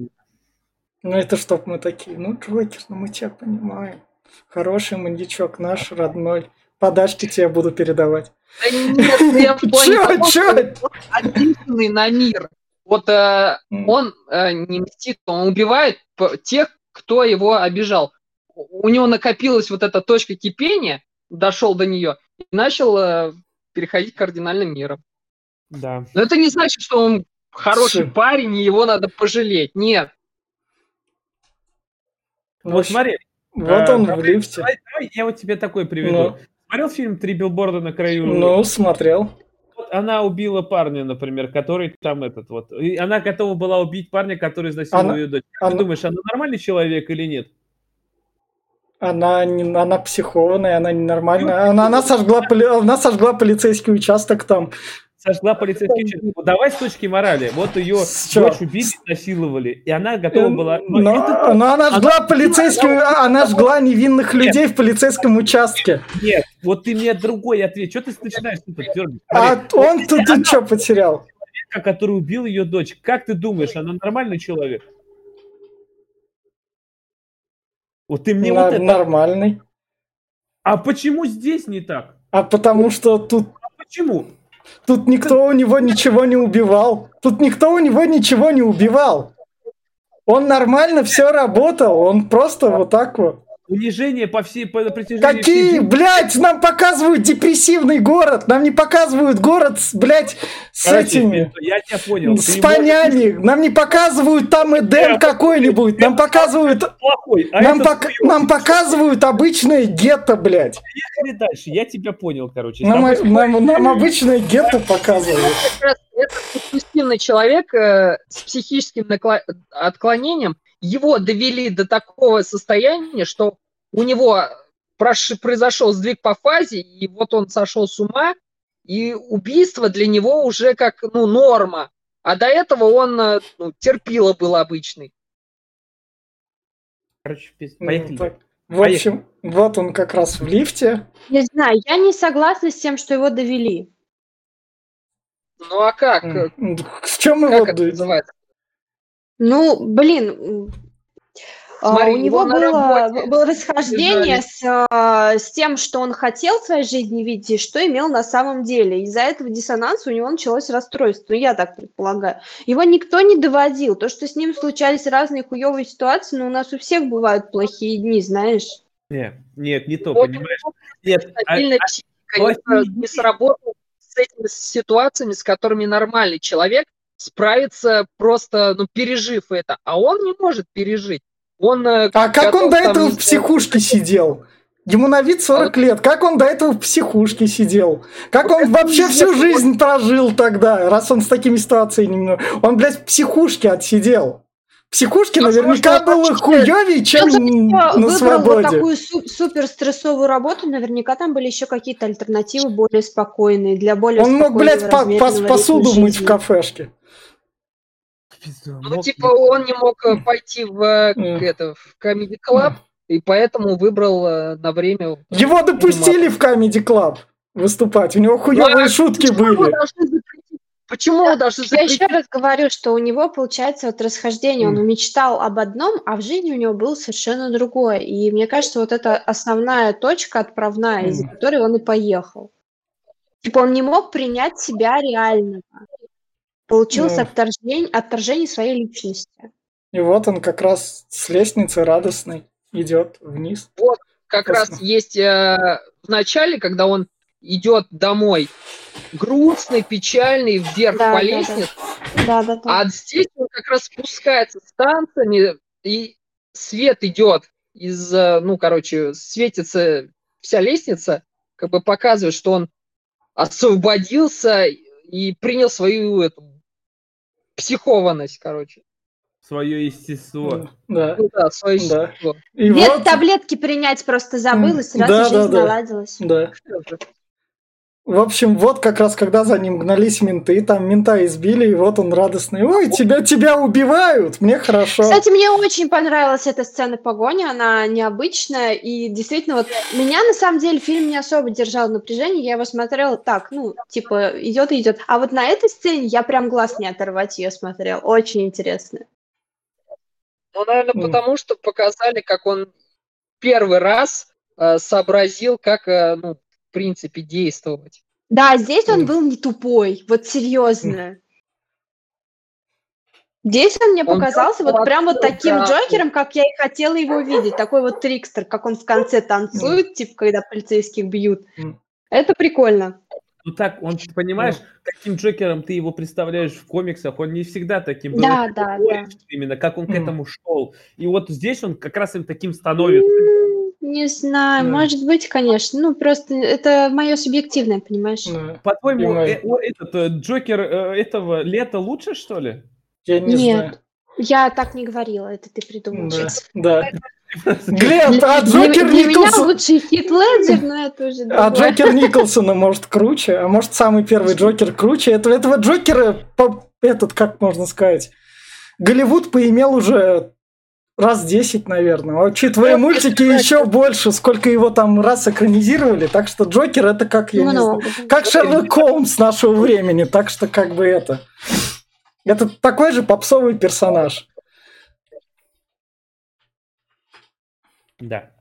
Speaker 1: Ну это чтоб мы такие, ну, Джокер, ну мы тебя понимаем. Хороший маньячок наш, родной. Подачки тебе буду передавать.
Speaker 5: Да нет, ну, я что он ответственный на мир. Вот э, он э, не мстит, он убивает тех, кто его обижал. У него накопилась вот эта точка кипения, дошел до нее и начал э, переходить к кардинальным мирам.
Speaker 4: Да.
Speaker 5: Но это не значит, что он хороший
Speaker 1: Слушай.
Speaker 5: парень и его надо пожалеть. Нет.
Speaker 1: В
Speaker 4: Вот
Speaker 1: общем,
Speaker 4: смотри,
Speaker 1: Вот он в лифте.
Speaker 4: давай, давай я вот тебе такой приведу.
Speaker 1: Ну.
Speaker 4: Смотрел фильм «Три билборда на краю»?
Speaker 1: Ну, смотрел.
Speaker 4: Вот она убила парня, например, который там этот вот. И она готова была убить парня, который изнасиловал
Speaker 1: Она-
Speaker 4: ее дочь. Как
Speaker 1: она-
Speaker 4: ты думаешь, она нормальный человек или нет?
Speaker 1: Она, не, она психованная, она ненормальная. Она, она, сожгла, поли- она сожгла полицейский участок там.
Speaker 4: Сожгла полицейский участок. Вот Давай с точки морали. Вот ее дочь убили, насиловали, и она готова была...
Speaker 1: Но,
Speaker 4: это-
Speaker 1: но она жгла полицейскую, она жгла невинных людей в полицейском участке.
Speaker 4: Нет, вот ты мне другой ответ. Что ты начинаешь тут дергать?
Speaker 1: А он тут, тут что потерял?
Speaker 4: Человека, который убил ее дочь. Как ты думаешь, она нормальный человек? Вот ты мне
Speaker 1: На-
Speaker 4: вот это...
Speaker 1: Нормальный.
Speaker 4: А почему здесь не так?
Speaker 1: А потому что тут,
Speaker 4: А почему?
Speaker 1: Тут никто у него ничего не убивал. Тут никто у него ничего не убивал. Он нормально все работал, он просто вот так вот.
Speaker 4: Унижение по всей по протяжении
Speaker 1: Какие,
Speaker 4: всей
Speaker 1: блядь, нам показывают депрессивный город, нам не показывают город, с, блядь, с
Speaker 4: Короче,
Speaker 1: этими,
Speaker 4: Я тебя понял.
Speaker 1: с понями. Нам не показывают там Эдем какой-нибудь, нам показывают,
Speaker 4: можешь плохой, а
Speaker 1: нам, пок- нам показывает обычное гетто, блядь.
Speaker 4: Поехали дальше. Я тебя понял, короче.
Speaker 1: Нам,
Speaker 4: С тобой
Speaker 1: нам, нам обычное гетто показывают.
Speaker 5: Этот депрессивный человек э, с психическим накло- отклонением, его довели до такого состояния, что у него прош- произошел сдвиг по фазе, и вот он сошел с ума, и убийство для него уже как ну, норма. А до этого он э, ну, терпило был обычный.
Speaker 4: Короче, пиз-
Speaker 1: Ну,
Speaker 4: поехали.
Speaker 1: В общем, вот он как раз в лифте.
Speaker 2: Не знаю, я не согласна с тем, что его довели.
Speaker 5: Ну а как?
Speaker 1: В чем
Speaker 5: Как
Speaker 1: его
Speaker 5: это?
Speaker 2: А
Speaker 5: называется?
Speaker 2: Ну, блин, а,
Speaker 5: Смотри,
Speaker 2: у
Speaker 5: его
Speaker 2: него было,
Speaker 5: работе
Speaker 2: было расхождение с, а, с тем, что он хотел в своей жизни видеть, и что имел на самом деле. Из-за этого диссонанса у него началось расстройство, ну, я так предполагаю. Его никто не доводил. То, что с ним случались разные хуевые ситуации, но у нас у всех бывают плохие дни, знаешь.
Speaker 4: Нет, нет, не то,
Speaker 5: Вот
Speaker 4: понимаешь? Нет, а-
Speaker 5: психика не, сработала с этими ситуациями, с которыми нормальный человек справится просто, ну, пережив это. А он не может пережить. Он, э,
Speaker 1: А как он до этого в психушке сидел? Ему на вид 40 лет. Как он до этого в психушке сидел? Как
Speaker 5: Вот
Speaker 1: он вообще всю жизнь прожил тогда, раз он с такими ситуациями... Он, блядь, в психушке отсидел. В психушке
Speaker 5: Возможно,
Speaker 1: наверняка
Speaker 5: он
Speaker 1: было хуёвее, чем
Speaker 2: Кто-то
Speaker 1: на
Speaker 2: выбрал вот
Speaker 1: свободе.
Speaker 2: такую су- супер стрессовую работу, наверняка там были еще какие-то альтернативы более спокойные, для более
Speaker 1: Он мог, блядь, по- посуду мыть в кафешке.
Speaker 5: Ну, типа, он не мог э, пойти в, э, это, в Comedy Club, и поэтому выбрал э, на время...
Speaker 1: Его допустили в Comedy Club. выступать. У него хуевые шутки
Speaker 5: Почему его
Speaker 1: были.
Speaker 5: должны запретить? Почему его должны
Speaker 2: Я еще
Speaker 5: запретить?
Speaker 2: раз говорю, что у него получается вот расхождение. Он
Speaker 1: М.
Speaker 2: мечтал об одном, а в жизни у него было совершенно другое. И мне кажется, вот это основная точка отправная, из-за
Speaker 1: М.
Speaker 2: которой он и поехал. Типа он не мог принять себя реального. Получилось
Speaker 1: Ну.
Speaker 2: отторжение, отторжение своей личности.
Speaker 1: И вот он как раз с лестницы радостный идет вниз.
Speaker 5: Как
Speaker 1: Классно.
Speaker 5: раз есть э, в начале, когда он идет домой, грустный, печальный, вверх
Speaker 2: Да,
Speaker 5: по
Speaker 2: да, да.
Speaker 5: лестнице,
Speaker 2: Да, да, да.
Speaker 5: а здесь он как раз спускается с танцами, и свет идет из, э, ну, короче, светится вся лестница, как бы показывает, что он освободился и принял свою эту психованность, короче.
Speaker 4: Свое естество.
Speaker 1: Да.
Speaker 5: Ну да, свое
Speaker 1: Да.
Speaker 5: естество.
Speaker 1: И
Speaker 2: Нет,
Speaker 1: вот,
Speaker 2: таблетки принять просто забыл, и сразу
Speaker 1: Да, да,
Speaker 2: жизнь
Speaker 1: да.
Speaker 2: наладилась.
Speaker 1: да. В общем, вот как раз когда за ним гнались менты, там мента избили, и вот он радостный. Ой, тебя, тебя убивают, мне хорошо.
Speaker 2: Кстати, мне очень понравилась эта сцена погони, она необычная, и действительно, вот меня на самом деле фильм не особо держал в напряжении, я его смотрела так, ну, типа, идет и идет. А вот на этой сцене я прям глаз не оторвать ее смотрел, очень интересно.
Speaker 5: Ну, наверное,
Speaker 1: М.
Speaker 5: потому что показали, как он первый раз э, сообразил, как, э, ну, в принципе, действовать.
Speaker 2: Да, здесь он был не тупой, вот серьезно. Здесь он мне
Speaker 5: Он
Speaker 2: показался вот прям вот таким
Speaker 5: карту.
Speaker 2: Джокером, как я и хотела его видеть. Такой вот трикстер, как он в конце танцует, типа, когда полицейских бьют. Это прикольно.
Speaker 4: Ну так, он, понимаешь, каким Джокером ты его представляешь в комиксах, он не всегда таким был.
Speaker 2: Да, да,
Speaker 4: такой
Speaker 2: да.
Speaker 4: Именно, как он к этому шел. И вот здесь он как раз им таким становится.
Speaker 2: Не знаю,
Speaker 1: Да.
Speaker 2: может быть, конечно. Ну, просто это мое субъективное, понимаешь?
Speaker 1: Да.
Speaker 4: По-твоему, э, о, этот э, Джокер э, этого лета лучше, что ли?
Speaker 1: Я не
Speaker 2: Нет.
Speaker 1: знаю.
Speaker 2: Я так не говорила, это ты придумал
Speaker 1: Да,
Speaker 2: сейчас.
Speaker 1: да. Глеб,
Speaker 2: Для,
Speaker 1: а
Speaker 2: для-
Speaker 1: Джокер
Speaker 2: для меня
Speaker 1: Николсон...
Speaker 2: лучший хит Леджер, но это уже
Speaker 1: А
Speaker 2: другое.
Speaker 1: Джокер Николсона, может, круче, а может, самый первый Джокер круче. Этого, этого Джокера, по- этот, как можно сказать, Голливуд поимел уже раз 10, наверное. А Учитывая
Speaker 5: Ну,
Speaker 1: мультики, еще больше, сколько его там раз экранизировали. Так что Джокер это как, я не знаю,
Speaker 2: Много.
Speaker 1: как Шерлок Холмс нашего времени. Так что как бы это... Это такой же попсовый персонаж.
Speaker 4: Да.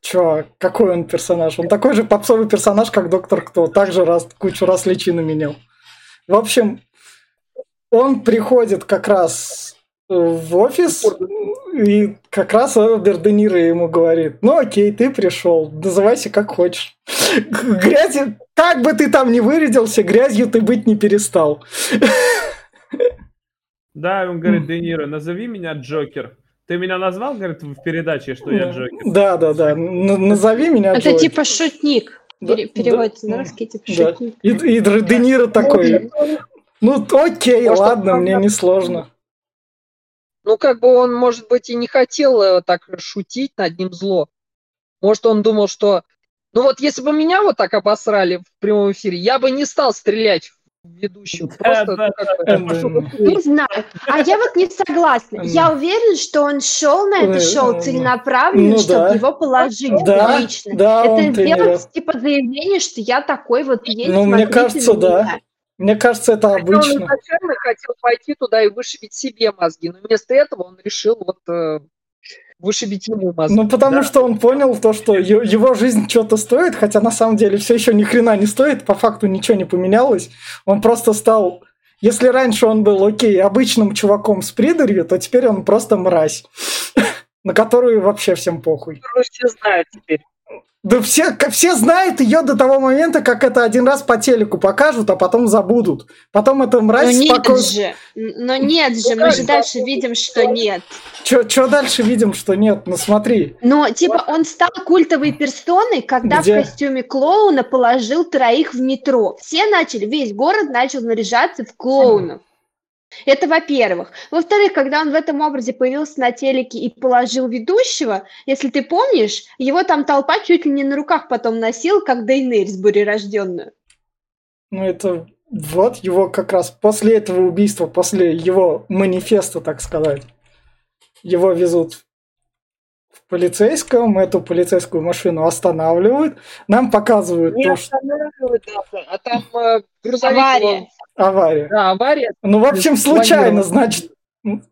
Speaker 1: Чё, какой он персонаж? Он такой же попсовый персонаж, как Доктор Кто. Также раз, кучу раз личину менял. В общем, он приходит как раз в офис, и как раз Роберт Де Ниро ему говорит, ну окей, ты пришел, называйся как хочешь. Грязи, как бы ты там ни вырядился, грязью ты быть не перестал.
Speaker 4: Да, он говорит, Де Ниро, назови меня Джокер. Ты меня назвал, говорит, в передаче, что я Джокер?
Speaker 1: Да, да, да. Назови меня
Speaker 2: Это
Speaker 1: Джокер.
Speaker 2: типа шутник.
Speaker 1: Да,
Speaker 2: Переводится
Speaker 1: да,
Speaker 2: на русский, типа
Speaker 1: да.
Speaker 2: шутник.
Speaker 1: И, и Де Ниро такой, ну окей, ладно, мне не сложно.
Speaker 5: Ну, как бы он, может быть, и не хотел э, так шутить над ним зло. Может, он думал, что... Ну вот, если бы меня вот так обосрали в прямом эфире, я бы не стал стрелять в ведущего. Просто,
Speaker 4: да,
Speaker 5: ну,
Speaker 1: да,
Speaker 2: Не знаю. А я вот не согласна. Я уверена, что он шел на это шоу
Speaker 1: э,
Speaker 2: целенаправленно,
Speaker 1: ну
Speaker 2: чтобы
Speaker 1: да.
Speaker 2: его положить
Speaker 1: Да,
Speaker 2: лично.
Speaker 1: да,
Speaker 2: это сделать типа заявление, что я такой вот есть.
Speaker 1: Ну, мне кажется, да.
Speaker 2: меня.
Speaker 1: Мне кажется, это
Speaker 5: Хотя Он
Speaker 1: обычно.
Speaker 5: изначально хотел пойти туда и вышибить себе мозги, но вместо этого он решил вот э, вышибить ему мозги.
Speaker 1: Ну, потому
Speaker 4: Да.
Speaker 1: что он понял то, что его жизнь что-то стоит, хотя на самом деле все еще ни хрена не стоит, по факту ничего не поменялось. Он просто стал... Если раньше он был, окей, обычным чуваком с придурью, то теперь он просто мразь, на которую вообще всем похуй.
Speaker 5: Все знают теперь.
Speaker 1: Да все, все знают ее до того момента, как это один раз по телеку покажут, а потом забудут. Потом эта
Speaker 2: Но
Speaker 1: мразь
Speaker 2: нет
Speaker 1: спокойно...
Speaker 2: же. Но нет же.
Speaker 5: Ну
Speaker 2: Мы же дальше видим, что нет.
Speaker 1: Что дальше видим, что нет? Ну смотри.
Speaker 2: Но, типа, он стал культовой персоной, когда
Speaker 1: Где?
Speaker 2: в костюме клоуна положил троих в метро. Все начали, весь город начал наряжаться в клоунов. Это во-первых. Во-вторых, когда он в этом образе появился на телеке и положил ведущего, если ты помнишь, его там толпа чуть ли не на руках потом носил, как Дейнерис бурерожденную.
Speaker 1: Ну, это вот его как раз после этого убийства, после его манифеста, так сказать, его везут в полицейском, эту полицейскую машину останавливают, нам показывают
Speaker 5: Не
Speaker 1: то, что
Speaker 5: останавливают даже, а там э, грузовик...
Speaker 2: Авария.
Speaker 1: Авария.
Speaker 5: Да, авария.
Speaker 1: Ну, в общем, случайно,
Speaker 5: Спланировано.
Speaker 1: значит, м,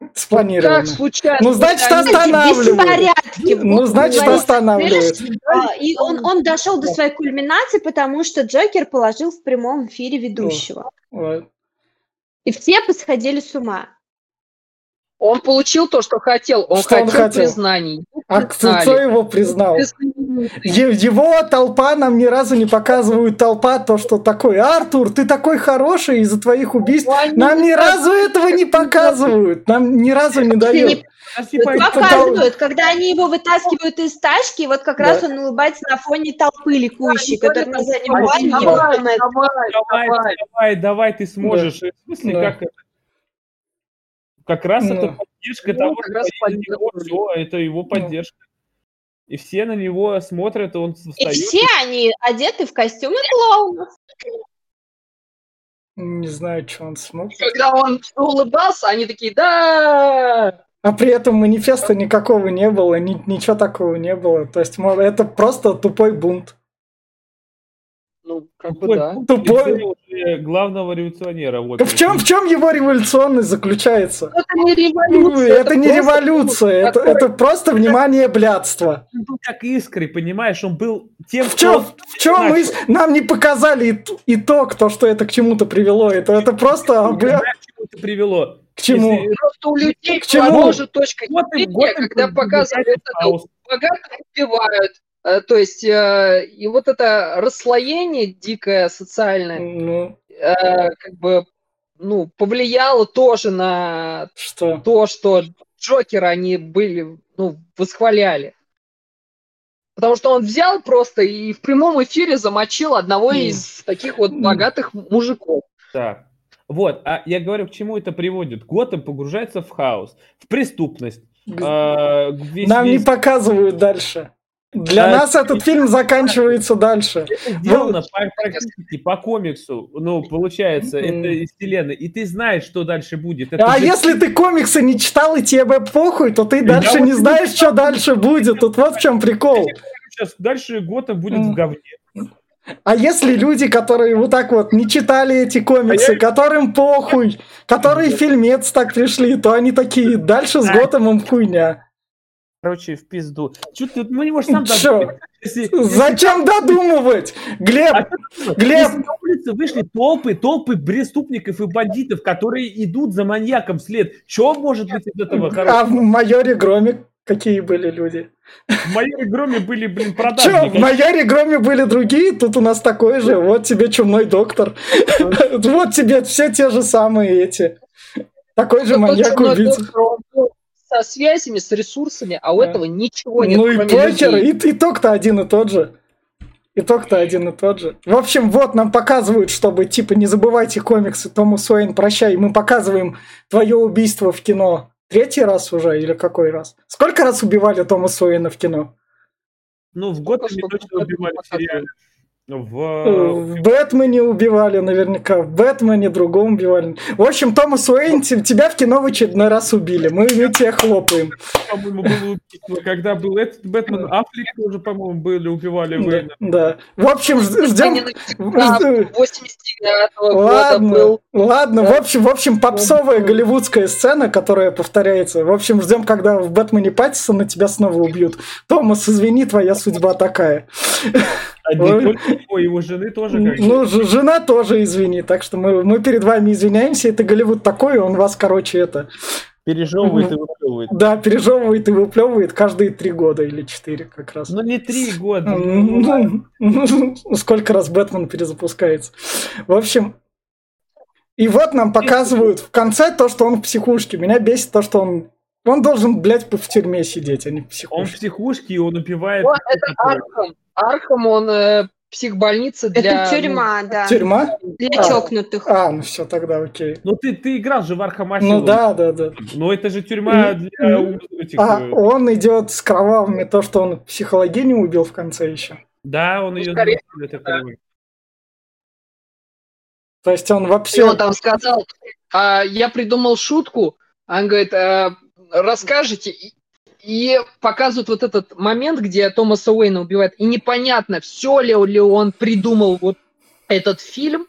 Speaker 5: Как
Speaker 1: спланировано.
Speaker 5: случайно?
Speaker 1: Ну, значит.
Speaker 2: Беспорядки.
Speaker 1: Ну, значит,
Speaker 2: говорит,
Speaker 1: останавливают.
Speaker 2: А, И он, он дошел до своей кульминации, потому что Джокер положил в прямом эфире ведущего.
Speaker 1: Вот.
Speaker 2: И все посходили с ума.
Speaker 5: Он получил то, что хотел. Он
Speaker 1: Что он
Speaker 5: хотел,
Speaker 1: хотел?
Speaker 5: признаний.
Speaker 1: А кто его признал? Е- Его толпа нам ни разу не показывают толпа то, что такой Артур, ты такой хороший из-за твоих убийств.
Speaker 5: Ну,
Speaker 1: Нам ни разу этого не показывают. Нам ни разу не дают.
Speaker 2: Показывают, когда они его вытаскивают из тачки, вот как раз он улыбается на фоне толпы ликующей, которая на заднем
Speaker 5: Давай, давай, давай,
Speaker 4: давай,
Speaker 5: давай.
Speaker 4: давай, давай, ты сможешь. В смысле, как это? Как раз
Speaker 1: Ну.
Speaker 4: это поддержка
Speaker 5: Ну,
Speaker 4: того,
Speaker 5: как
Speaker 4: что это его поддержка. И все на него смотрят, и он
Speaker 2: И
Speaker 4: встает.
Speaker 2: все они одеты в костюмы клоунов.
Speaker 1: Не знаю, что он смог.
Speaker 5: Когда он улыбался, они такие, да,
Speaker 1: А при этом манифеста никакого не было, ни- ничего такого не было. То есть это просто тупой бунт.
Speaker 5: Ну, как бы
Speaker 4: Тупой
Speaker 5: да.
Speaker 4: путь
Speaker 1: Тупой.
Speaker 4: главного революционера. Вот.
Speaker 1: В чем, в чем его революционность заключается?
Speaker 5: Это не
Speaker 1: Ну,
Speaker 5: революция.
Speaker 1: Это не
Speaker 5: просто
Speaker 1: революция, это,
Speaker 5: такой-
Speaker 1: это просто внимание блядства.
Speaker 4: Он был как искрой, понимаешь? Он был тем,
Speaker 1: В чем, в чем мы, нам не показали ит- итог, то, что это к чему-то привело. Это, это просто об-
Speaker 4: к чему это привело?
Speaker 1: к чему.
Speaker 4: Если
Speaker 5: Просто у людей
Speaker 1: К чему?
Speaker 5: может точка зрения, когда показывают это
Speaker 4: хаос.
Speaker 5: богатых убивают. Э, То есть, э, и вот это расслоение дикое социальное,
Speaker 1: Ну,
Speaker 5: э, как бы, ну, повлияло тоже на
Speaker 1: что?
Speaker 5: то, что Джокера они были, ну, восхваляли. Потому что он взял просто и в прямом эфире замочил одного
Speaker 1: Мгм.
Speaker 5: из таких вот богатых мужиков.
Speaker 4: Так. Вот, а я говорю, к чему это приводит. Готэм погружается в хаос, в преступность. а, весь-
Speaker 1: Нам не
Speaker 4: весь-
Speaker 1: показывают дальше. Для
Speaker 4: А,
Speaker 1: нас этот фильм заканчивается дальше.
Speaker 4: Сделано по, практически по комиксу, ну, получается, это из вселенной. И ты знаешь, что дальше будет. Это
Speaker 1: А
Speaker 4: же-
Speaker 1: если ты комиксы не читал и тебе похуй, то ты дальше
Speaker 4: вот
Speaker 1: не
Speaker 4: не
Speaker 1: знаешь, что дальше будет. Тут вот в чем прикол.
Speaker 4: Сейчас дальше Готэм будет в говне.
Speaker 1: А если люди, которые вот так вот не читали эти комиксы,
Speaker 4: А я-
Speaker 1: которым похуй, которые фильмец так пришли, то они такие, дальше с
Speaker 4: А.
Speaker 1: Готэмом хуйня.
Speaker 4: Короче, в пизду. Чё ты, ну не можешь сам
Speaker 1: Чё?
Speaker 4: додумать. Если-
Speaker 1: Зачем додумывать? Глеб,
Speaker 4: А
Speaker 1: Глеб!
Speaker 4: Если на улице вышли толпы, толпы преступников и бандитов, которые идут за маньяком вслед. Что может быть из этого
Speaker 1: а
Speaker 4: хорошего?
Speaker 1: в майоре Громе какие были люди?
Speaker 4: В моей громе были, блин,
Speaker 1: Че, в майоре Громе были другие, тут у нас такой же. Вот тебе чумной доктор. Вот тебе все те же самые эти. Такой же
Speaker 5: Но тот со связями, с ресурсами, а у
Speaker 1: Да.
Speaker 5: этого ничего нет.
Speaker 1: Ну и покер,
Speaker 5: людей.
Speaker 1: и итог-то один и тот же. Итог-то один и тот же. В общем, вот нам показывают, чтобы, типа, не забывайте комиксы, Томас Уэйн, прощай. Мы показываем твое убийство в кино. Третий раз уже или какой раз? Сколько раз убивали Томаса Уэйна в кино?
Speaker 4: Ну, в Готэме
Speaker 5: Сколько
Speaker 4: точно убивали в сериале. В...
Speaker 1: В Бэтмене убивали наверняка, в Бэтмене другом убивали. В общем, Томас Уэйн, те- тебя в кино в очередной раз убили. Мы, мы тебе хлопаем.
Speaker 4: По-моему, было когда был этот Бэтмен, Аффлек тоже, по-моему, были, убивали
Speaker 1: Да,
Speaker 4: Уэйна.
Speaker 1: да. В общем, ждем...
Speaker 5: Они навсегда 89-го года
Speaker 1: Ладно,
Speaker 5: был.
Speaker 1: ладно, в общем, в общем, попсовая голливудская сцена, которая повторяется. В общем, ждем, когда в Бэтмене Паттисона тебя снова убьют. Томас, извини, твоя судьба такая. Ой.
Speaker 4: его, жены тоже как.
Speaker 1: Ну, жена тоже извини, так что мы, мы перед вами извиняемся. Это Голливуд такой, он вас, короче, это,
Speaker 4: пережевывает и выплевывает.
Speaker 1: да, пережевывает и выплевывает каждые три года или четыре как раз.
Speaker 4: Ну, не три года. ну,
Speaker 1: Ну, Сколько раз Бэтмен перезапускается. В общем, и вот нам показывают в конце то, что он в психушке. Меня бесит то, что он... Он должен, блядь, в тюрьме сидеть, а не в
Speaker 4: Он в
Speaker 1: психушке.
Speaker 4: психушке, и он убивает...
Speaker 5: Вот это Архам. Архам, он э, психбольница для...
Speaker 2: Это тюрьма, да.
Speaker 1: Тюрьма?
Speaker 2: Для
Speaker 1: А.
Speaker 2: чокнутых.
Speaker 1: А, ну все, тогда окей.
Speaker 4: Ну, ты, ты играл же в Архам
Speaker 1: Ну да, да, да.
Speaker 4: Но это же тюрьма для ум- этих,
Speaker 1: А
Speaker 4: э,
Speaker 1: он идет с кровавыми, то, что он психологиню убил в конце еще.
Speaker 4: Да, он
Speaker 5: Ну,
Speaker 4: ее
Speaker 5: скорее
Speaker 4: так понимаю.
Speaker 1: То есть он
Speaker 5: И
Speaker 1: вообще...
Speaker 5: он там сказал, «А, я придумал шутку. Он говорит, «А, расскажете? И и показывают вот этот момент, где Томаса Уэйна убивает, и непонятно, все ли, ли он придумал вот этот фильм,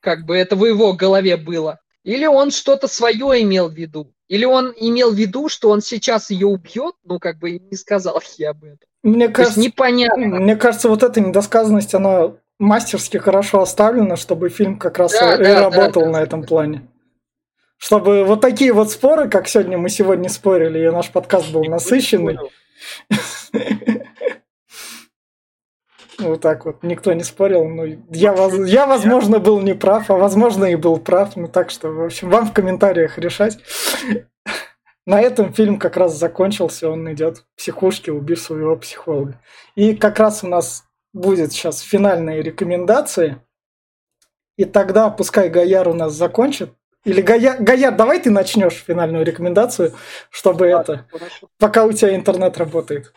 Speaker 5: как бы это в его голове было, или он что-то свое имел в виду, или он имел в виду, что он сейчас ее убьет, ну как бы не сказал ей об этом.
Speaker 1: Мне
Speaker 5: То
Speaker 1: кажется,
Speaker 5: непонятно.
Speaker 1: мне кажется, вот эта недосказанность, она мастерски хорошо оставлена, чтобы фильм как раз
Speaker 5: Да,
Speaker 1: и
Speaker 5: да,
Speaker 1: работал
Speaker 5: да, да.
Speaker 1: на этом плане. Чтобы вот такие вот споры, как сегодня мы сегодня спорили, и наш подкаст был насыщенный, вот так вот, никто не спорил. Ну, я, я, возможно, был неправ, а возможно, и был прав. Ну, так что, в общем, вам в комментариях решать. На этом фильм как раз закончился, он идет в психушке, убив своего психолога. И как раз у нас будет сейчас финальные рекомендации. И тогда пускай Гаяр у нас закончит. Или Гаяр, Гаяр, давай ты начнешь финальную рекомендацию, чтобы это, пока у тебя интернет работает.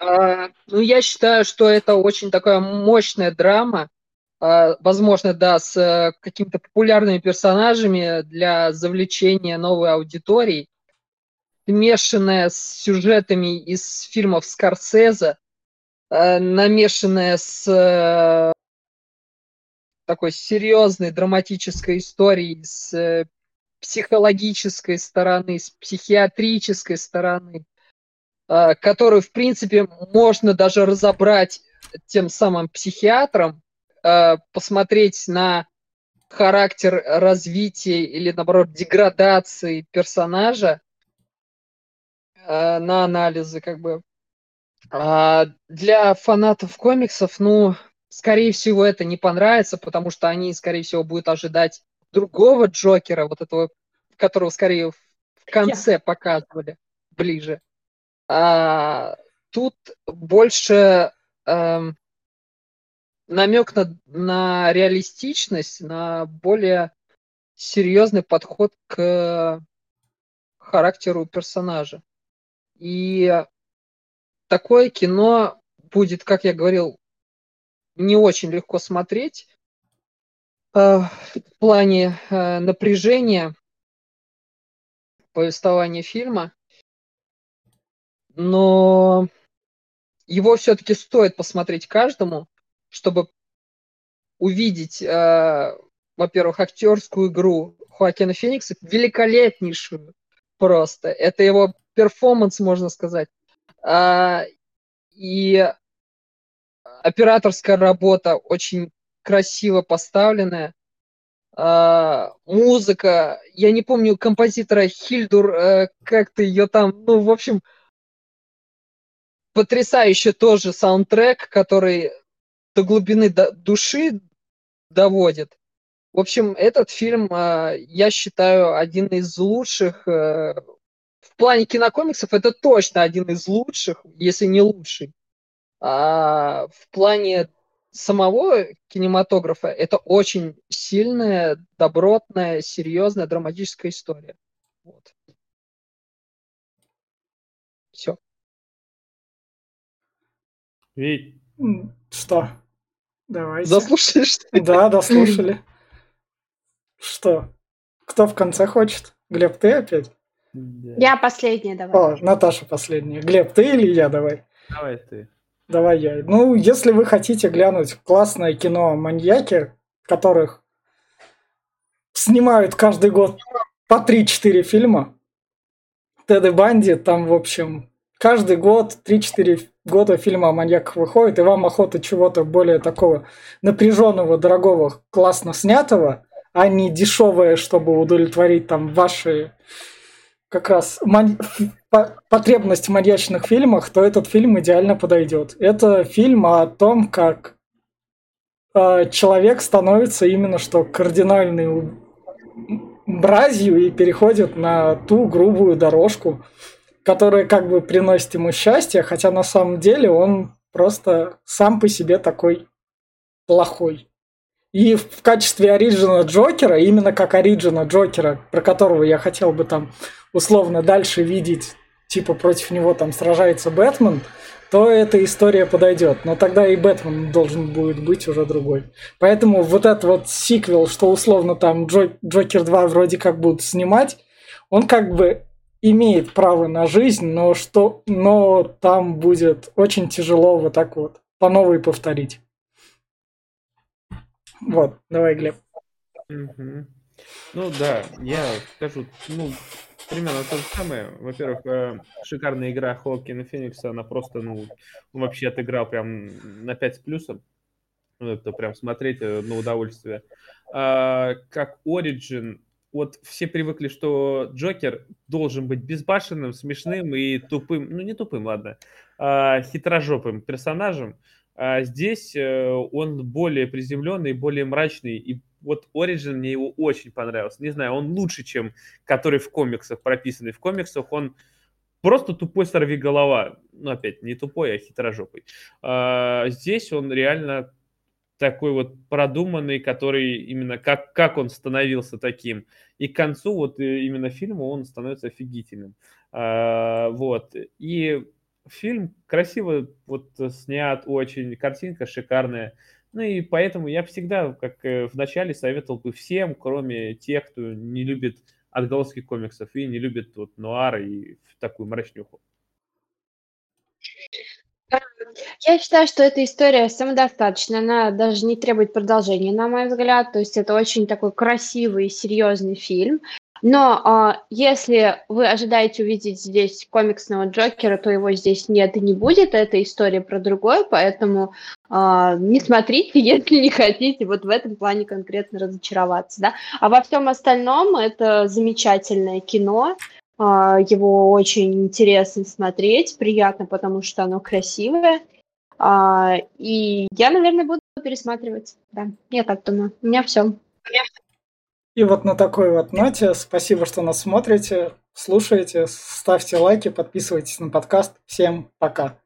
Speaker 5: А, ну, я считаю, что это очень такая мощная драма, а, возможно, да, с э, какими-то популярными персонажами для завлечения новой аудитории, смешанная с сюжетами из фильмов Скорсезе, э, намешанная с э, такой серьезной драматической историей, с э, психологической стороны, с психиатрической стороны, э, которую, в принципе, можно даже разобрать тем самым психиатром, э, посмотреть на характер развития или, наоборот, деградации персонажа, э, на анализы, как бы. А для фанатов комиксов, ну, скорее всего, это не понравится, потому что они, скорее всего, будут ожидать другого Джокера, вот этого, которого скорее в конце показывали, ближе. А, тут больше эм, намек на, на реалистичность, на более серьезный подход к характеру персонажа. И такое кино будет, как я говорил, не очень легко смотреть э, в плане э, напряжения повествования фильма, но его все-таки стоит посмотреть каждому, чтобы увидеть, э, во-первых, актерскую игру Хоакина Феникса, великолепнейшую просто. Это его перформанс, можно сказать. А, и операторская работа очень красиво поставленная. А, музыка, я не помню композитора Хильдур, э, как-то ее там, ну, в общем, потрясающий тоже саундтрек, который до глубины до- души доводит. В общем, этот фильм, а, я считаю, один из лучших. э, В плане кинокомиксов это точно один из лучших, если не лучший. А в плане самого кинематографа это очень сильная, добротная, серьезная, драматическая история. Вот. Все.
Speaker 1: М, Что? Давайте.
Speaker 5: Заслушали, что ли?
Speaker 1: Да, дослушали. Что? Кто в конце хочет? Глеб, ты опять?
Speaker 2: Я последняя, давай.
Speaker 1: О, Наташа последняя. Глеб, ты или я? Давай.
Speaker 4: Давай ты.
Speaker 1: Давай я. Ну, если вы хотите глянуть классное кино о маньяке, которых снимают каждый год по 3-4 фильма, Тед Банди, там, в общем, каждый год 3-4 года фильма о маньяках выходит, и вам охота чего-то более такого напряженного, дорогого, классно снятого, а не дешевое, чтобы удовлетворить там ваши как раз ман- по- потребность в маньячных фильмах, то этот фильм идеально подойдет. Это фильм о том, как э, человек становится именно что кардинальной мразью и переходит на ту грубую дорожку, которая как бы приносит ему счастье, хотя на самом деле он просто сам по себе такой плохой. И в качестве оригина Джокера, именно как оригина Джокера, про которого я хотел бы там условно дальше видеть, типа против него там сражается Бэтмен, то эта история подойдет. Но тогда и Бэтмен должен будет быть уже другой. Поэтому вот этот вот сиквел, что условно там Джо- Джокер 2 вроде как будут снимать, он как бы имеет право на жизнь, но что, но там будет очень тяжело вот так вот по новой повторить. Вот, давай, Глеб.
Speaker 4: Мгм. Ну да, я скажу, ну, примерно то же самое. Во-первых, э, шикарная игра Хоакина Феникса, она просто, ну, вообще отыграл прям на 5 с плюсом. Это прям смотреть э, на удовольствие. А, как Origin, вот все привыкли, что Джокер должен быть безбашенным, смешным и тупым, ну не тупым, ладно, а, хитрожопым персонажем. А здесь э, он более приземленный, более мрачный. И вот Origin мне его очень понравился. Не знаю, он лучше, чем который в комиксах прописанный. В комиксах он просто тупой сорви голова. Ну, опять, не тупой, а хитрожопый. А здесь он реально такой вот продуманный, который именно как, как он становился таким. И к концу вот э, именно фильма он становится офигительным. А, вот. И фильм красиво вот снят, очень картинка шикарная. Ну и поэтому я всегда, как э, в начале, советовал бы всем, кроме тех, кто не любит отголоски комиксов и не любит вот нуар и такую мрачнюху.
Speaker 2: Я считаю, что эта история самодостаточна, она даже не требует продолжения, на мой взгляд. То есть это очень такой красивый, серьезный фильм. Но а, если вы ожидаете увидеть здесь комиксного Джокера, то его здесь нет и не будет. Это история про другое, поэтому а, не смотрите, если не хотите вот в этом плане конкретно разочароваться. Да? А во всем остальном это замечательное кино. А, его очень интересно смотреть, приятно, потому что оно красивое. А, и я, наверное, буду пересматривать. Да, я так думаю. У меня все.
Speaker 1: И вот на такой вот ноте спасибо, что нас смотрите, слушаете, ставьте лайки, подписывайтесь на подкаст. Всем пока.